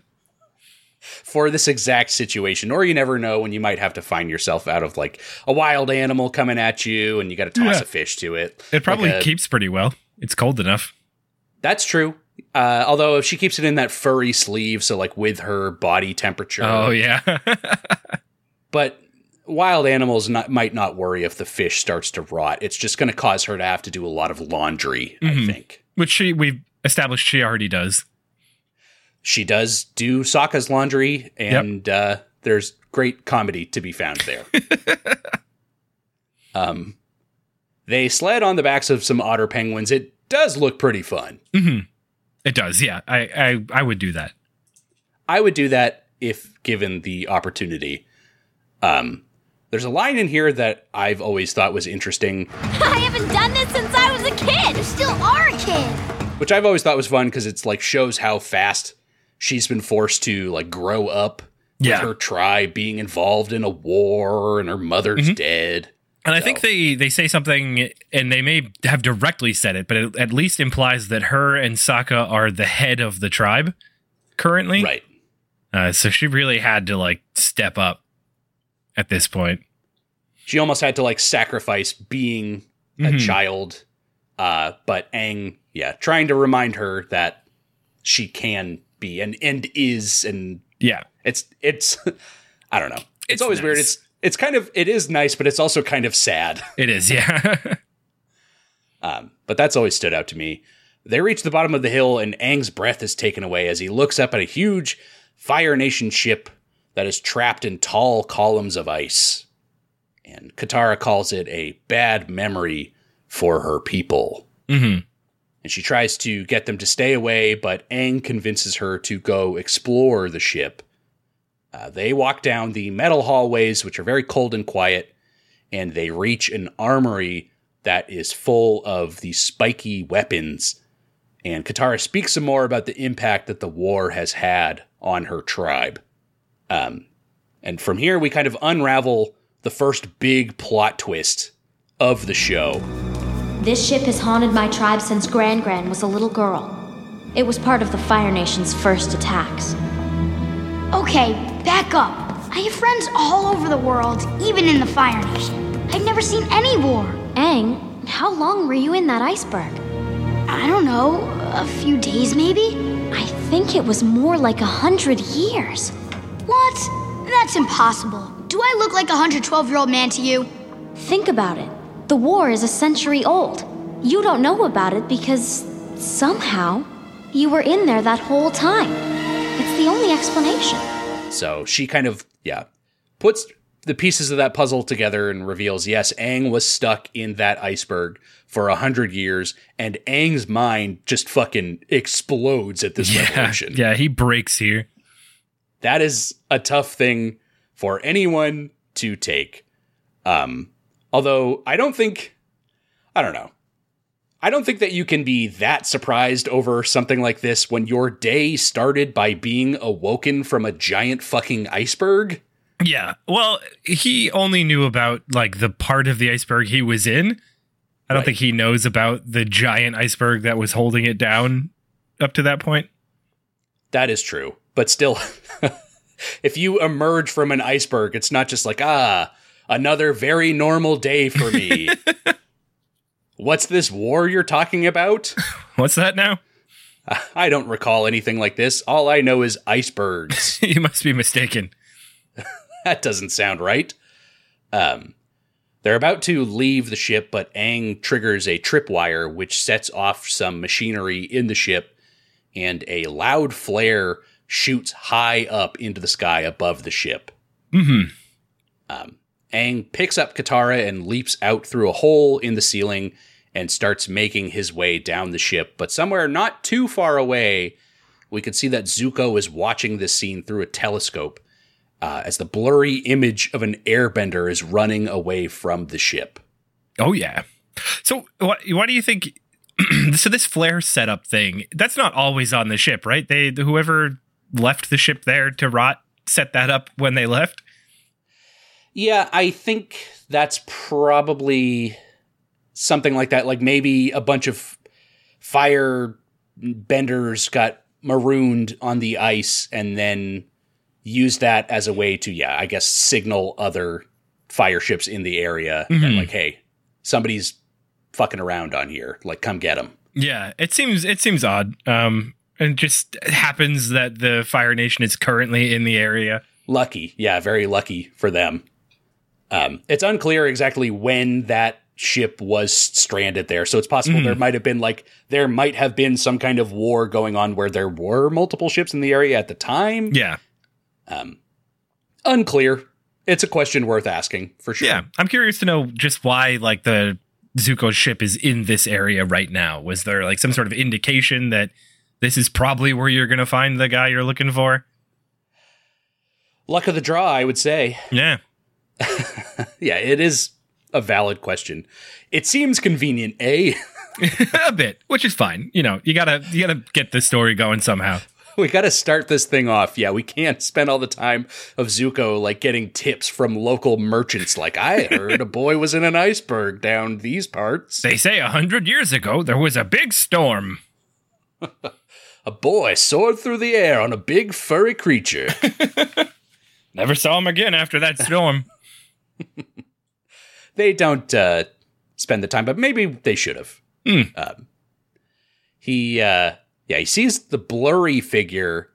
For this exact situation, or you never know when you might have to find yourself out of like a wild animal coming at you and you got to toss Yeah. a fish to it. It probably Like a- keeps pretty well. It's cold enough. That's true. Uh, although if she keeps it in that furry sleeve, so like with her body temperature. Oh yeah. But wild animals not, might not worry if the fish starts to rot. It's just going to cause her to have to do a lot of laundry. I Mhm. think Which she we've established she already does. She does do Sokka's laundry, and uh, there's great comedy to be found there. um, they sled on the backs of some otter penguins. It does look pretty fun. hmm It does, yeah. I, I I would do that. I would do that if given the opportunity. Um, there's a line in here that I've always thought was interesting, I haven't done this since I was a kid. You still are a kid. which I've always thought was fun because it's like shows how fast she's been forced to like grow up Yeah. with her tribe being involved in a war and her mother's dead. And I think they they say something, and they may have directly said it, but it at least implies that her and Sokka are the head of the tribe currently. Right. Uh, so she really had to like step up at this point. She almost had to like sacrifice being a Mhm. child. Uh, but Aang, yeah, trying to remind her that she can be and and is and Yeah. it's it's I don't know. It's, It's always weird. It's it's kind of it is nice, but it's also kind of sad. It is, yeah. Um, but that's always stood out to me. They reach the bottom of the hill, and Aang's breath is taken away as he looks up at a huge Fire Nation ship that is trapped in tall columns of ice. And Katara calls it a bad memory for her people. hmm And she tries to get them to stay away, but Aang convinces her to go explore the ship. Uh, they walk down the metal hallways, which are very cold and quiet, and they reach an armory that is full of these spiky weapons. And Katara speaks some more about the impact that the war has had on her tribe. Um, and from here, we kind of unravel the first big plot twist of the show. This ship has haunted my tribe since Gran Gran was a little girl. It was part of the Fire Nation's first attacks. Okay, back up. I have friends all over the world, even in the Fire Nation. I've never seen any war. Aang, how long were you in that iceberg? I don't know, a few days maybe? I think it was more like a hundred years. What? That's impossible. Do I look like a 112 year old man to you? Think about it. The war is a century old. You don't know about it because somehow you were in there that whole time. It's the only explanation. So she kind of, yeah, puts the pieces of that puzzle together and reveals yes, Aang was stuck in that iceberg for a hundred years, and Aang's mind just fucking explodes at this Yeah. revelation. Yeah, he breaks here. That is a tough thing for anyone to take. Um, although I don't think, I don't know. I don't think that you can be that surprised over something like this when your day started by being awoken from a giant fucking iceberg. Yeah. Well, he only knew about like the part of the iceberg he was in. I don't Right. think he knows about the giant iceberg that was holding it down up to that point. That is true. But still, if you emerge from an iceberg, it's not just like, ah, another very normal day for me. What's this war you're talking about? What's that now? I don't recall anything like this. All I know is icebergs. you must be mistaken. that doesn't sound right. Um, they're about to leave the ship, but Aang triggers a tripwire, which sets off some machinery in the ship, and a loud flare shoots high up into the sky above the ship. Mm-hmm. Um, Aang picks up Katara and leaps out through a hole in the ceiling and starts making his way down the ship. But somewhere not too far away, we can see that Zuko is watching this scene through a telescope uh, as the blurry image of an airbender is running away from the ship. Oh yeah. So what? Why do you think? so this flare setup thing that's not always on the ship, right? They whoever left the ship there to rot set that up when they left. Yeah, I think that's probably something like that. Like maybe a bunch of fire benders got marooned on the ice and then used that as a way to, yeah, I guess signal other fire ships in the area that Mhm. like, hey, somebody's fucking around on here. Like, come get them. Yeah, it seems it seems odd. Um, and just happens that the Fire Nation is currently in the area. Lucky, yeah, very lucky for them. Um, it's unclear exactly when that ship was stranded there, so it's possible there might have been like there might have been some kind of war going on where there were multiple ships in the area at the time. Yeah, Um, unclear. It's a question worth asking for sure. yeah. I'm curious to know just why like the Zuko ship is in this area right now. Was there like some sort of indication that this is probably where you're going to find the guy you're looking for? Luck of the draw, I would say. Yeah. Yeah, it is a valid question. It seems convenient, eh? a bit, which is fine. You know, you gotta you gotta get the story going somehow. we got to start this thing off. Yeah, we can't spend all the time of Zuko like getting tips from local merchants. Like I heard a boy was in an iceberg down these parts. They say a hundred years ago there was a big storm. A boy soared through the air on a big furry creature. Never saw him again after that storm. they don't uh, spend the time, but maybe they should have. Hmm. Um, he, uh, yeah, he sees the blurry figure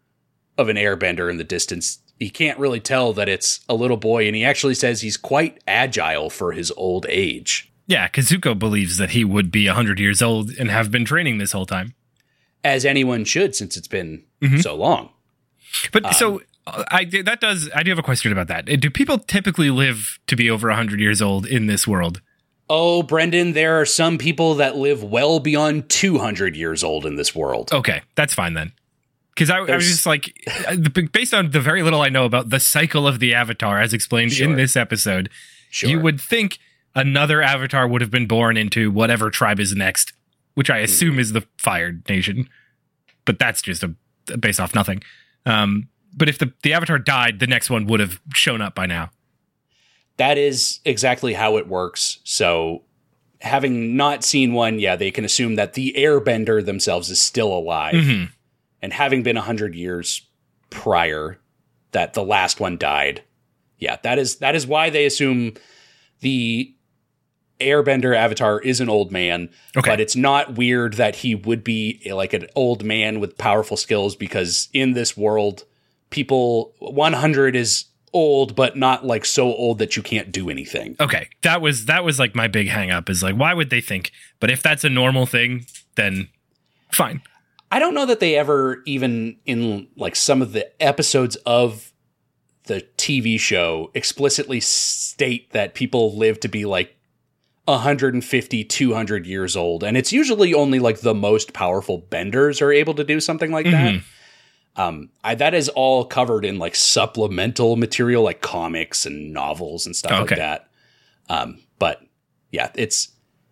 of an airbender in the distance. He can't really tell that it's a little boy, and he actually says he's quite agile for his old age. yeah, 'cause Zuko believes that he would be a hundred years old and have been training this whole time. as anyone should since it's been Mhm. so long. But so uh, I that does I do have a question about that. Do people typically live to be over hundred years old in this world? Oh, Brendan, there are some people that live well beyond 200 years old in this world. Okay, that's fine then. Because I, I was just like, uh, based on the very little I know about the cycle of the Avatar, as explained Sure. in this episode, Sure. you would think another Avatar would have been born into whatever tribe is next, which I assume is the Fire Nation. But that's just a based off nothing. Um, but if the the Avatar died, the next one would have shown up by now. That is exactly how it works. So, having not seen one, yeah, they can assume that the airbender themselves is still alive. Mhm. And having been 100 years prior that the last one died. Yeah, that is that is why they assume the airbender avatar is an old man. Okay. But it's not weird that he would be like an old man with powerful skills because in this world, people 100 is old, but not like so old that you can't do anything. Okay, that was that was like my big hang up is like, why would they think? But if that's a normal thing, then fine. I don't know that they ever even in like some of the episodes of the TV show explicitly state that people live to be like 150 200 years old and it's usually only like the most powerful benders are able to do something like that. Mm-hmm. Um I, that is all covered in like supplemental material like comics and novels and stuff Okay. like that. Um but yeah, it's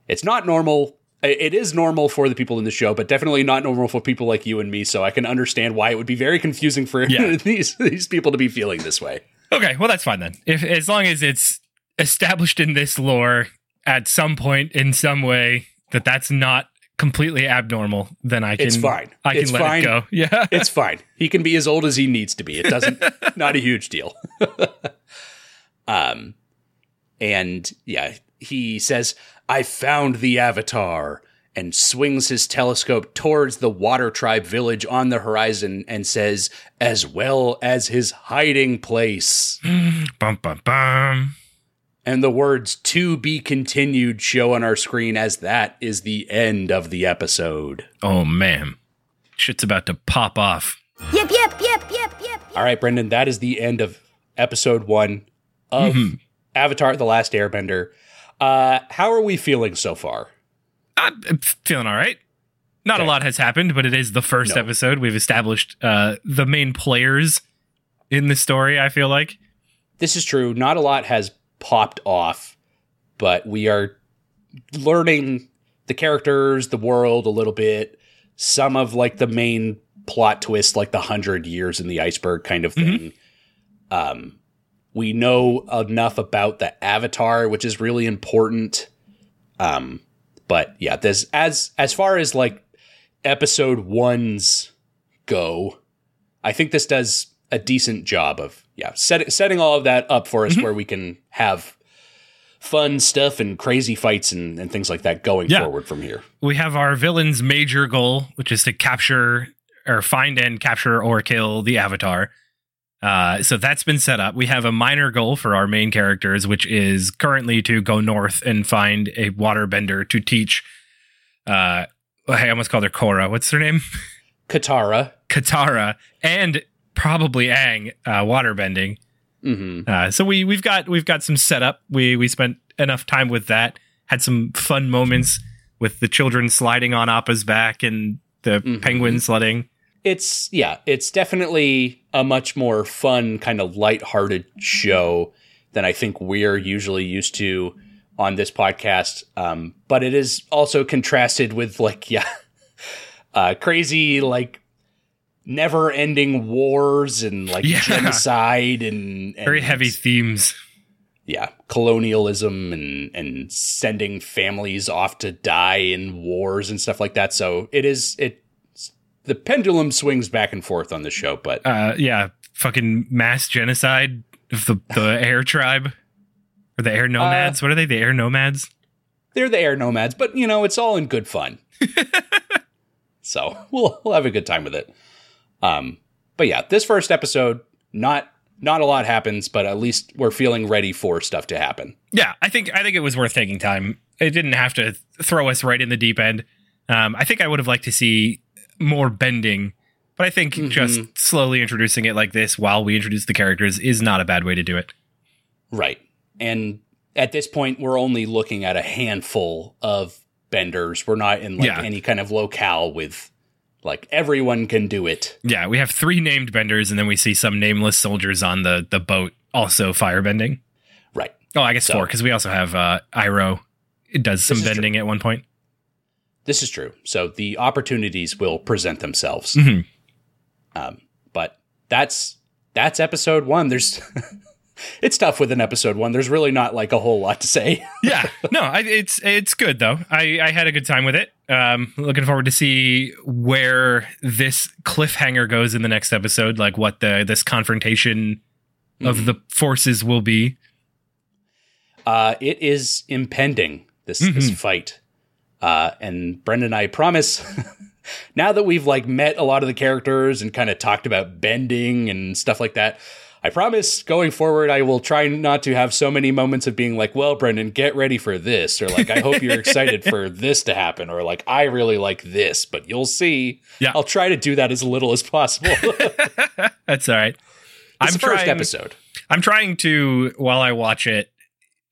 it's not normal it is normal for the people in the show, but definitely not normal for people like you and me. So I can understand why it would be very confusing for Yeah. these these people to be feeling this way. Okay, well that's fine then. If as long as it's established in this lore at some point in some way that that's not completely abnormal, then I can It's fine. I can It's let fine. it go. Yeah. It's fine. He can be as old as he needs to be. It doesn't not a huge deal. um and yeah, he says, "I found the avatar." And swings his telescope towards the Water Tribe village on the horizon and says, as well as his hiding place. bum bum bum. And the words to be continued show on our screen as that is the end of the episode. Oh man. Shit's about to pop off. Yep, yep, yep, yep, yep. All right, Brendan, that is the end of episode one of Avatar The Last Airbender. Uh, how are we feeling so far? I'm I'm feeling all right. Not a lot has happened, but it is the first No. episode. We've established uh, the main players in the story, I feel like. This is true. Not a lot has popped off, but we are learning the characters, the world a little bit, some of like the main plot twists, like the hundred years in the iceberg kind of thing. Um, we know enough about the avatar, which is really important. Um, but yeah, this as as far as like episode ones go, I think this does a decent job of yeah set, setting all of that up for us where we can have fun stuff and crazy fights and, and things like that going Yeah. forward from here. we have our villain's major goal, which is to capture or find and capture or kill the Avatar. Uh, so that's been set up. We have a minor goal for our main characters, which is currently to go north and find a waterbender to teach. Uh, hey, I almost called her Korra. What's her name? Katara. Katara and probably Aang uh, waterbending. hmm Uh, so we we've got we've got some setup. We we spent enough time with that. Had some fun moments with the children sliding on Appa's back and the Mhm. penguin sledding. It's yeah, it's definitely a much more fun kind of lighthearted show than I think we're usually used to on this podcast. Um, but it is also contrasted with like yeah, uh, crazy like never ending wars and like Yeah. genocide and, and Very heavy themes. yeah, colonialism and and sending families off to die in wars and stuff like that. So it is it the pendulum swings back and forth on the show, but Uh, yeah, fucking mass genocide of the the air tribe or the air nomads. what are they? The air nomads. they're the air nomads, but you know, it's all in good fun. so we'll we'll have a good time with it. Um but yeah, this first episode, not not a lot happens, but at least we're feeling ready for stuff to happen. Yeah, I think I think it was worth taking time. It didn't have to throw us right in the deep end. Um, I think I would have liked to see more bending, but I think just slowly introducing it like this while we introduce the characters is not a bad way to do it. Right. And at this point, we're only looking at a handful of benders. We're not in like Yeah. any kind of locale with like everyone can do it. Yeah, we have three named benders, and then we see some nameless soldiers on the the boat also firebending. Right. Oh, I guess So- four because we also have uh, Iroh. It does some is true. bending at one point. This is true. So the opportunities will present themselves. Mhm. Um, but that's that's episode one. There's it's tough with an episode one. There's really not like a whole lot to say. yeah, no, I, it's it's good though. I I had a good time with it. Um, looking forward to see where this cliffhanger goes in the next episode. Like what the this confrontation of the forces will be. Uh, it is impending this this fight, uh, and Brendan, I promise. now that we've like met a lot of the characters and kind of talked about bending and stuff like that, I promise going forward I will try not to have so many moments of being like, "Well, Brendan, get ready for this," or like, "I hope you're excited for this to happen," or like, "I really like this," but you'll see. Yeah. I'll try to do that as little as possible. That's all right. I'm the first trying, episode. I'm trying to while I watch it,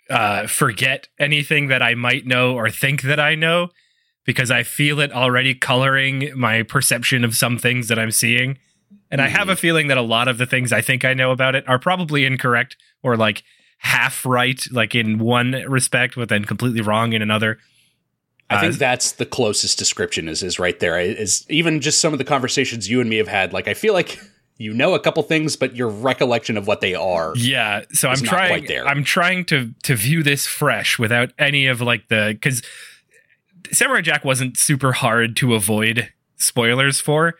uh, forget anything that I might know or think that I know, because I feel it already coloring my perception of some things that I'm seeing. And I have a feeling that a lot of the things I think I know about it are probably incorrect or like half right, like in one respect, but then completely wrong in another. I think Uh, that's the closest description is is right there. Is even just some of the conversations you and me have had. Like I feel like you know a couple things, but your recollection of what they are. Yeah, so I'm trying. quite there. I'm trying to to view this fresh without any of like the because Samurai Jack wasn't super hard to avoid spoilers for.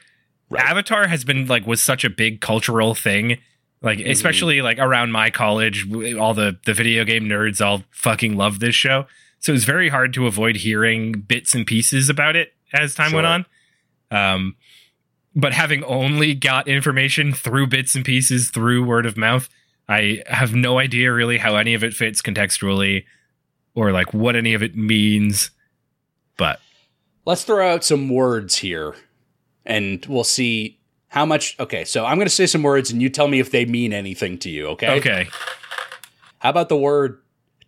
Avatar has been like was such a big cultural thing, like Mm-hmm. especially like around my college, all the the video game nerds all fucking love this show. So it was very hard to avoid hearing bits and pieces about it as time went on. Um, but having only got information through bits and pieces through word of mouth, I have no idea really how any of it fits contextually or like what any of it means. But Let's throw out some words here, and we'll see how much. Okay, so I'm going to say some words, and you tell me if they mean anything to you. Okay. okay, How about the word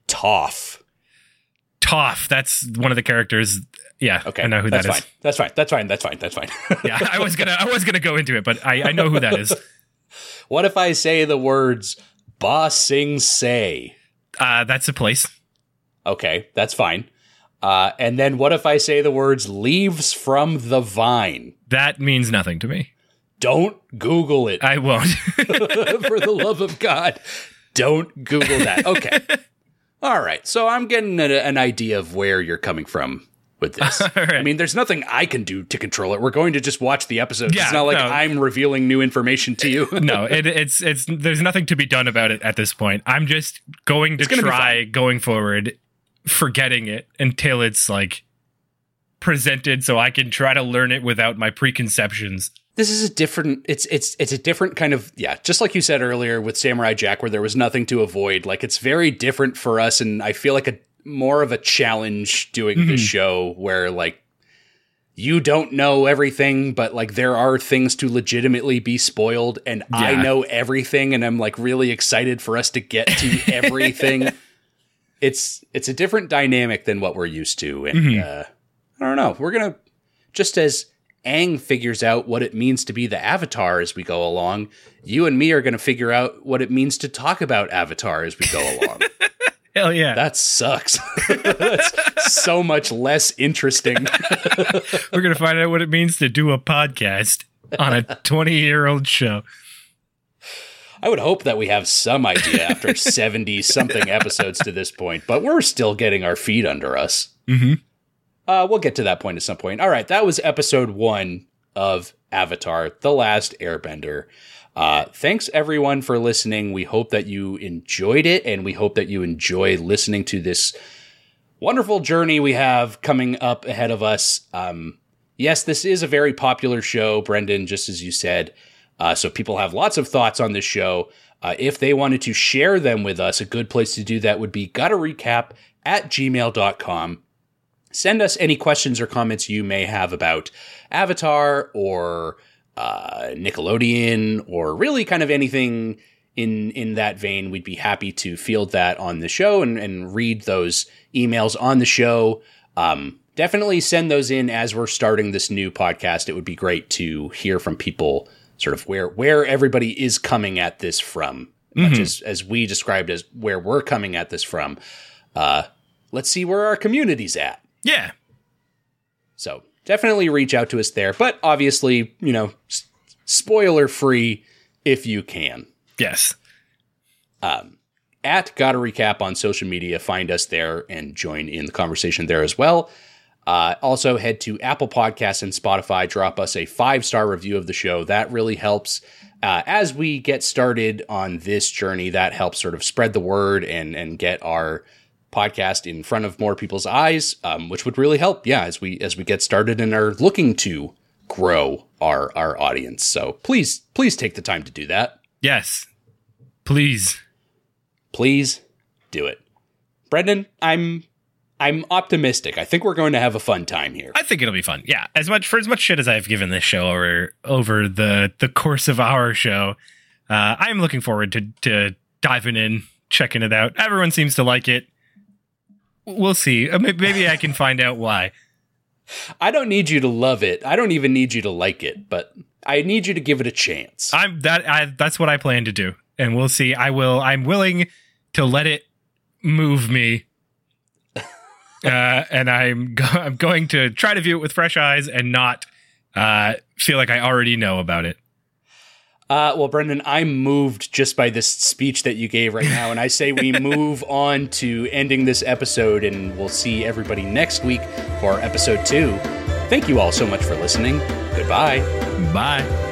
"Toph"? Toph. that's one of the characters. Yeah, Okay, I know who that's that fine. That's fine. That's fine. That's fine. That's fine. Yeah, I was gonna, I was gonna go into it, but I, I know who that is. what if I say the words "Ba Sing Se"? Uh, that's a place. Okay, that's fine. Uh, and then what if I say the words "leaves from the vine"? That means nothing to me. Don't Google it. I won't. for the love of God, don't Google that. Okay. All right. So I'm getting a, an idea of where you're coming from with this. right. I mean, there's nothing I can do to control it. We're going to just watch the episode. Yeah, it's not like no. I'm revealing new information to you. no, it, it's it's there's nothing to be done about it at this point. I'm just going to try going forward, forgetting it until it's like presented, so I can try to learn it without my preconceptions. this is a different it's it's it's a different kind of yeah just like you said earlier with samurai jack where there was nothing to avoid. Like it's very different for us and i feel like a more of a challenge doing this show where like you don't know everything but like there are things to legitimately be spoiled and i know everything and i'm like really excited for us to get to everything. It's it's a different dynamic than what we're used to and uh i don't know we're gonna just as Aang figures out what it means to be the Avatar as we go along, you and me are going to figure out what it means to talk about Avatar as we go along. Hell yeah! that sucks. That's so much less interesting. We're gonna find out what it means to do a podcast on a 20 year old show. I would hope that we have some idea after 70 something episodes to this point, but we're still getting our feet under us. Mm-hmm. Uh, we'll get to that point at some point. All right, that was episode one of Avatar: The Last Airbender. Uh, thanks everyone for listening. We hope that you enjoyed it, and we hope that you enjoy listening to this wonderful journey we have coming up ahead of us. Um, yes, this is a very popular show, Brendan, just as you said. Uh, so people have lots of thoughts on this show. Uh, if they wanted to share them with us, a good place to do that would be gotta recap at gmail.com. Send us any questions or comments you may have about Avatar or uh, Nickelodeon or really kind of anything in in that vein. We'd be happy to field that on the show and, and read those emails on the show. Um, definitely send those in as we're starting this new podcast. It would be great to hear from people sort of where where everybody is coming at this from, much as as we described as where we're coming at this from. Uh, let's see where our community's at. Yeah. So definitely reach out to us there, but obviously, you know, s- spoiler free if you can. Yes. At Gotta Recap on social media, find us there and join in the conversation there as well. Uh, also, head to Apple Podcasts and Spotify. Drop us a five star review of the show. That really helps uh, as we get started on this journey. That helps sort of spread the word and and get our podcast in front of more people's eyes, um, which would really help. Yeah, as we as we get started and are looking to grow our our audience. So please please take the time to do that. Yes. Please. Please do it, Brendan. I'm I'm optimistic. I think we're going to have a fun time here. I think it'll be fun. Yeah, as much for as much shit as I've given this show over over the the course of our show, uh, I'm looking forward to to diving in, checking it out. Everyone seems to like it. We'll see. Uh, Maybe I can find out why. I don't need you to love it. I don't even need you to like it, but I need you to give it a chance. I'm that. I that's what I plan to do, and we'll see. I will. I'm willing to let it move me uh, and I'm go- I'm going to try to view it with fresh eyes and not uh, feel like I already know about it. Uh, well, Brendan, I'm moved just by this speech that you gave right now, and I say we move on to ending this episode, and we'll see everybody next week for episode two. Thank you all so much for listening. Goodbye. Bye.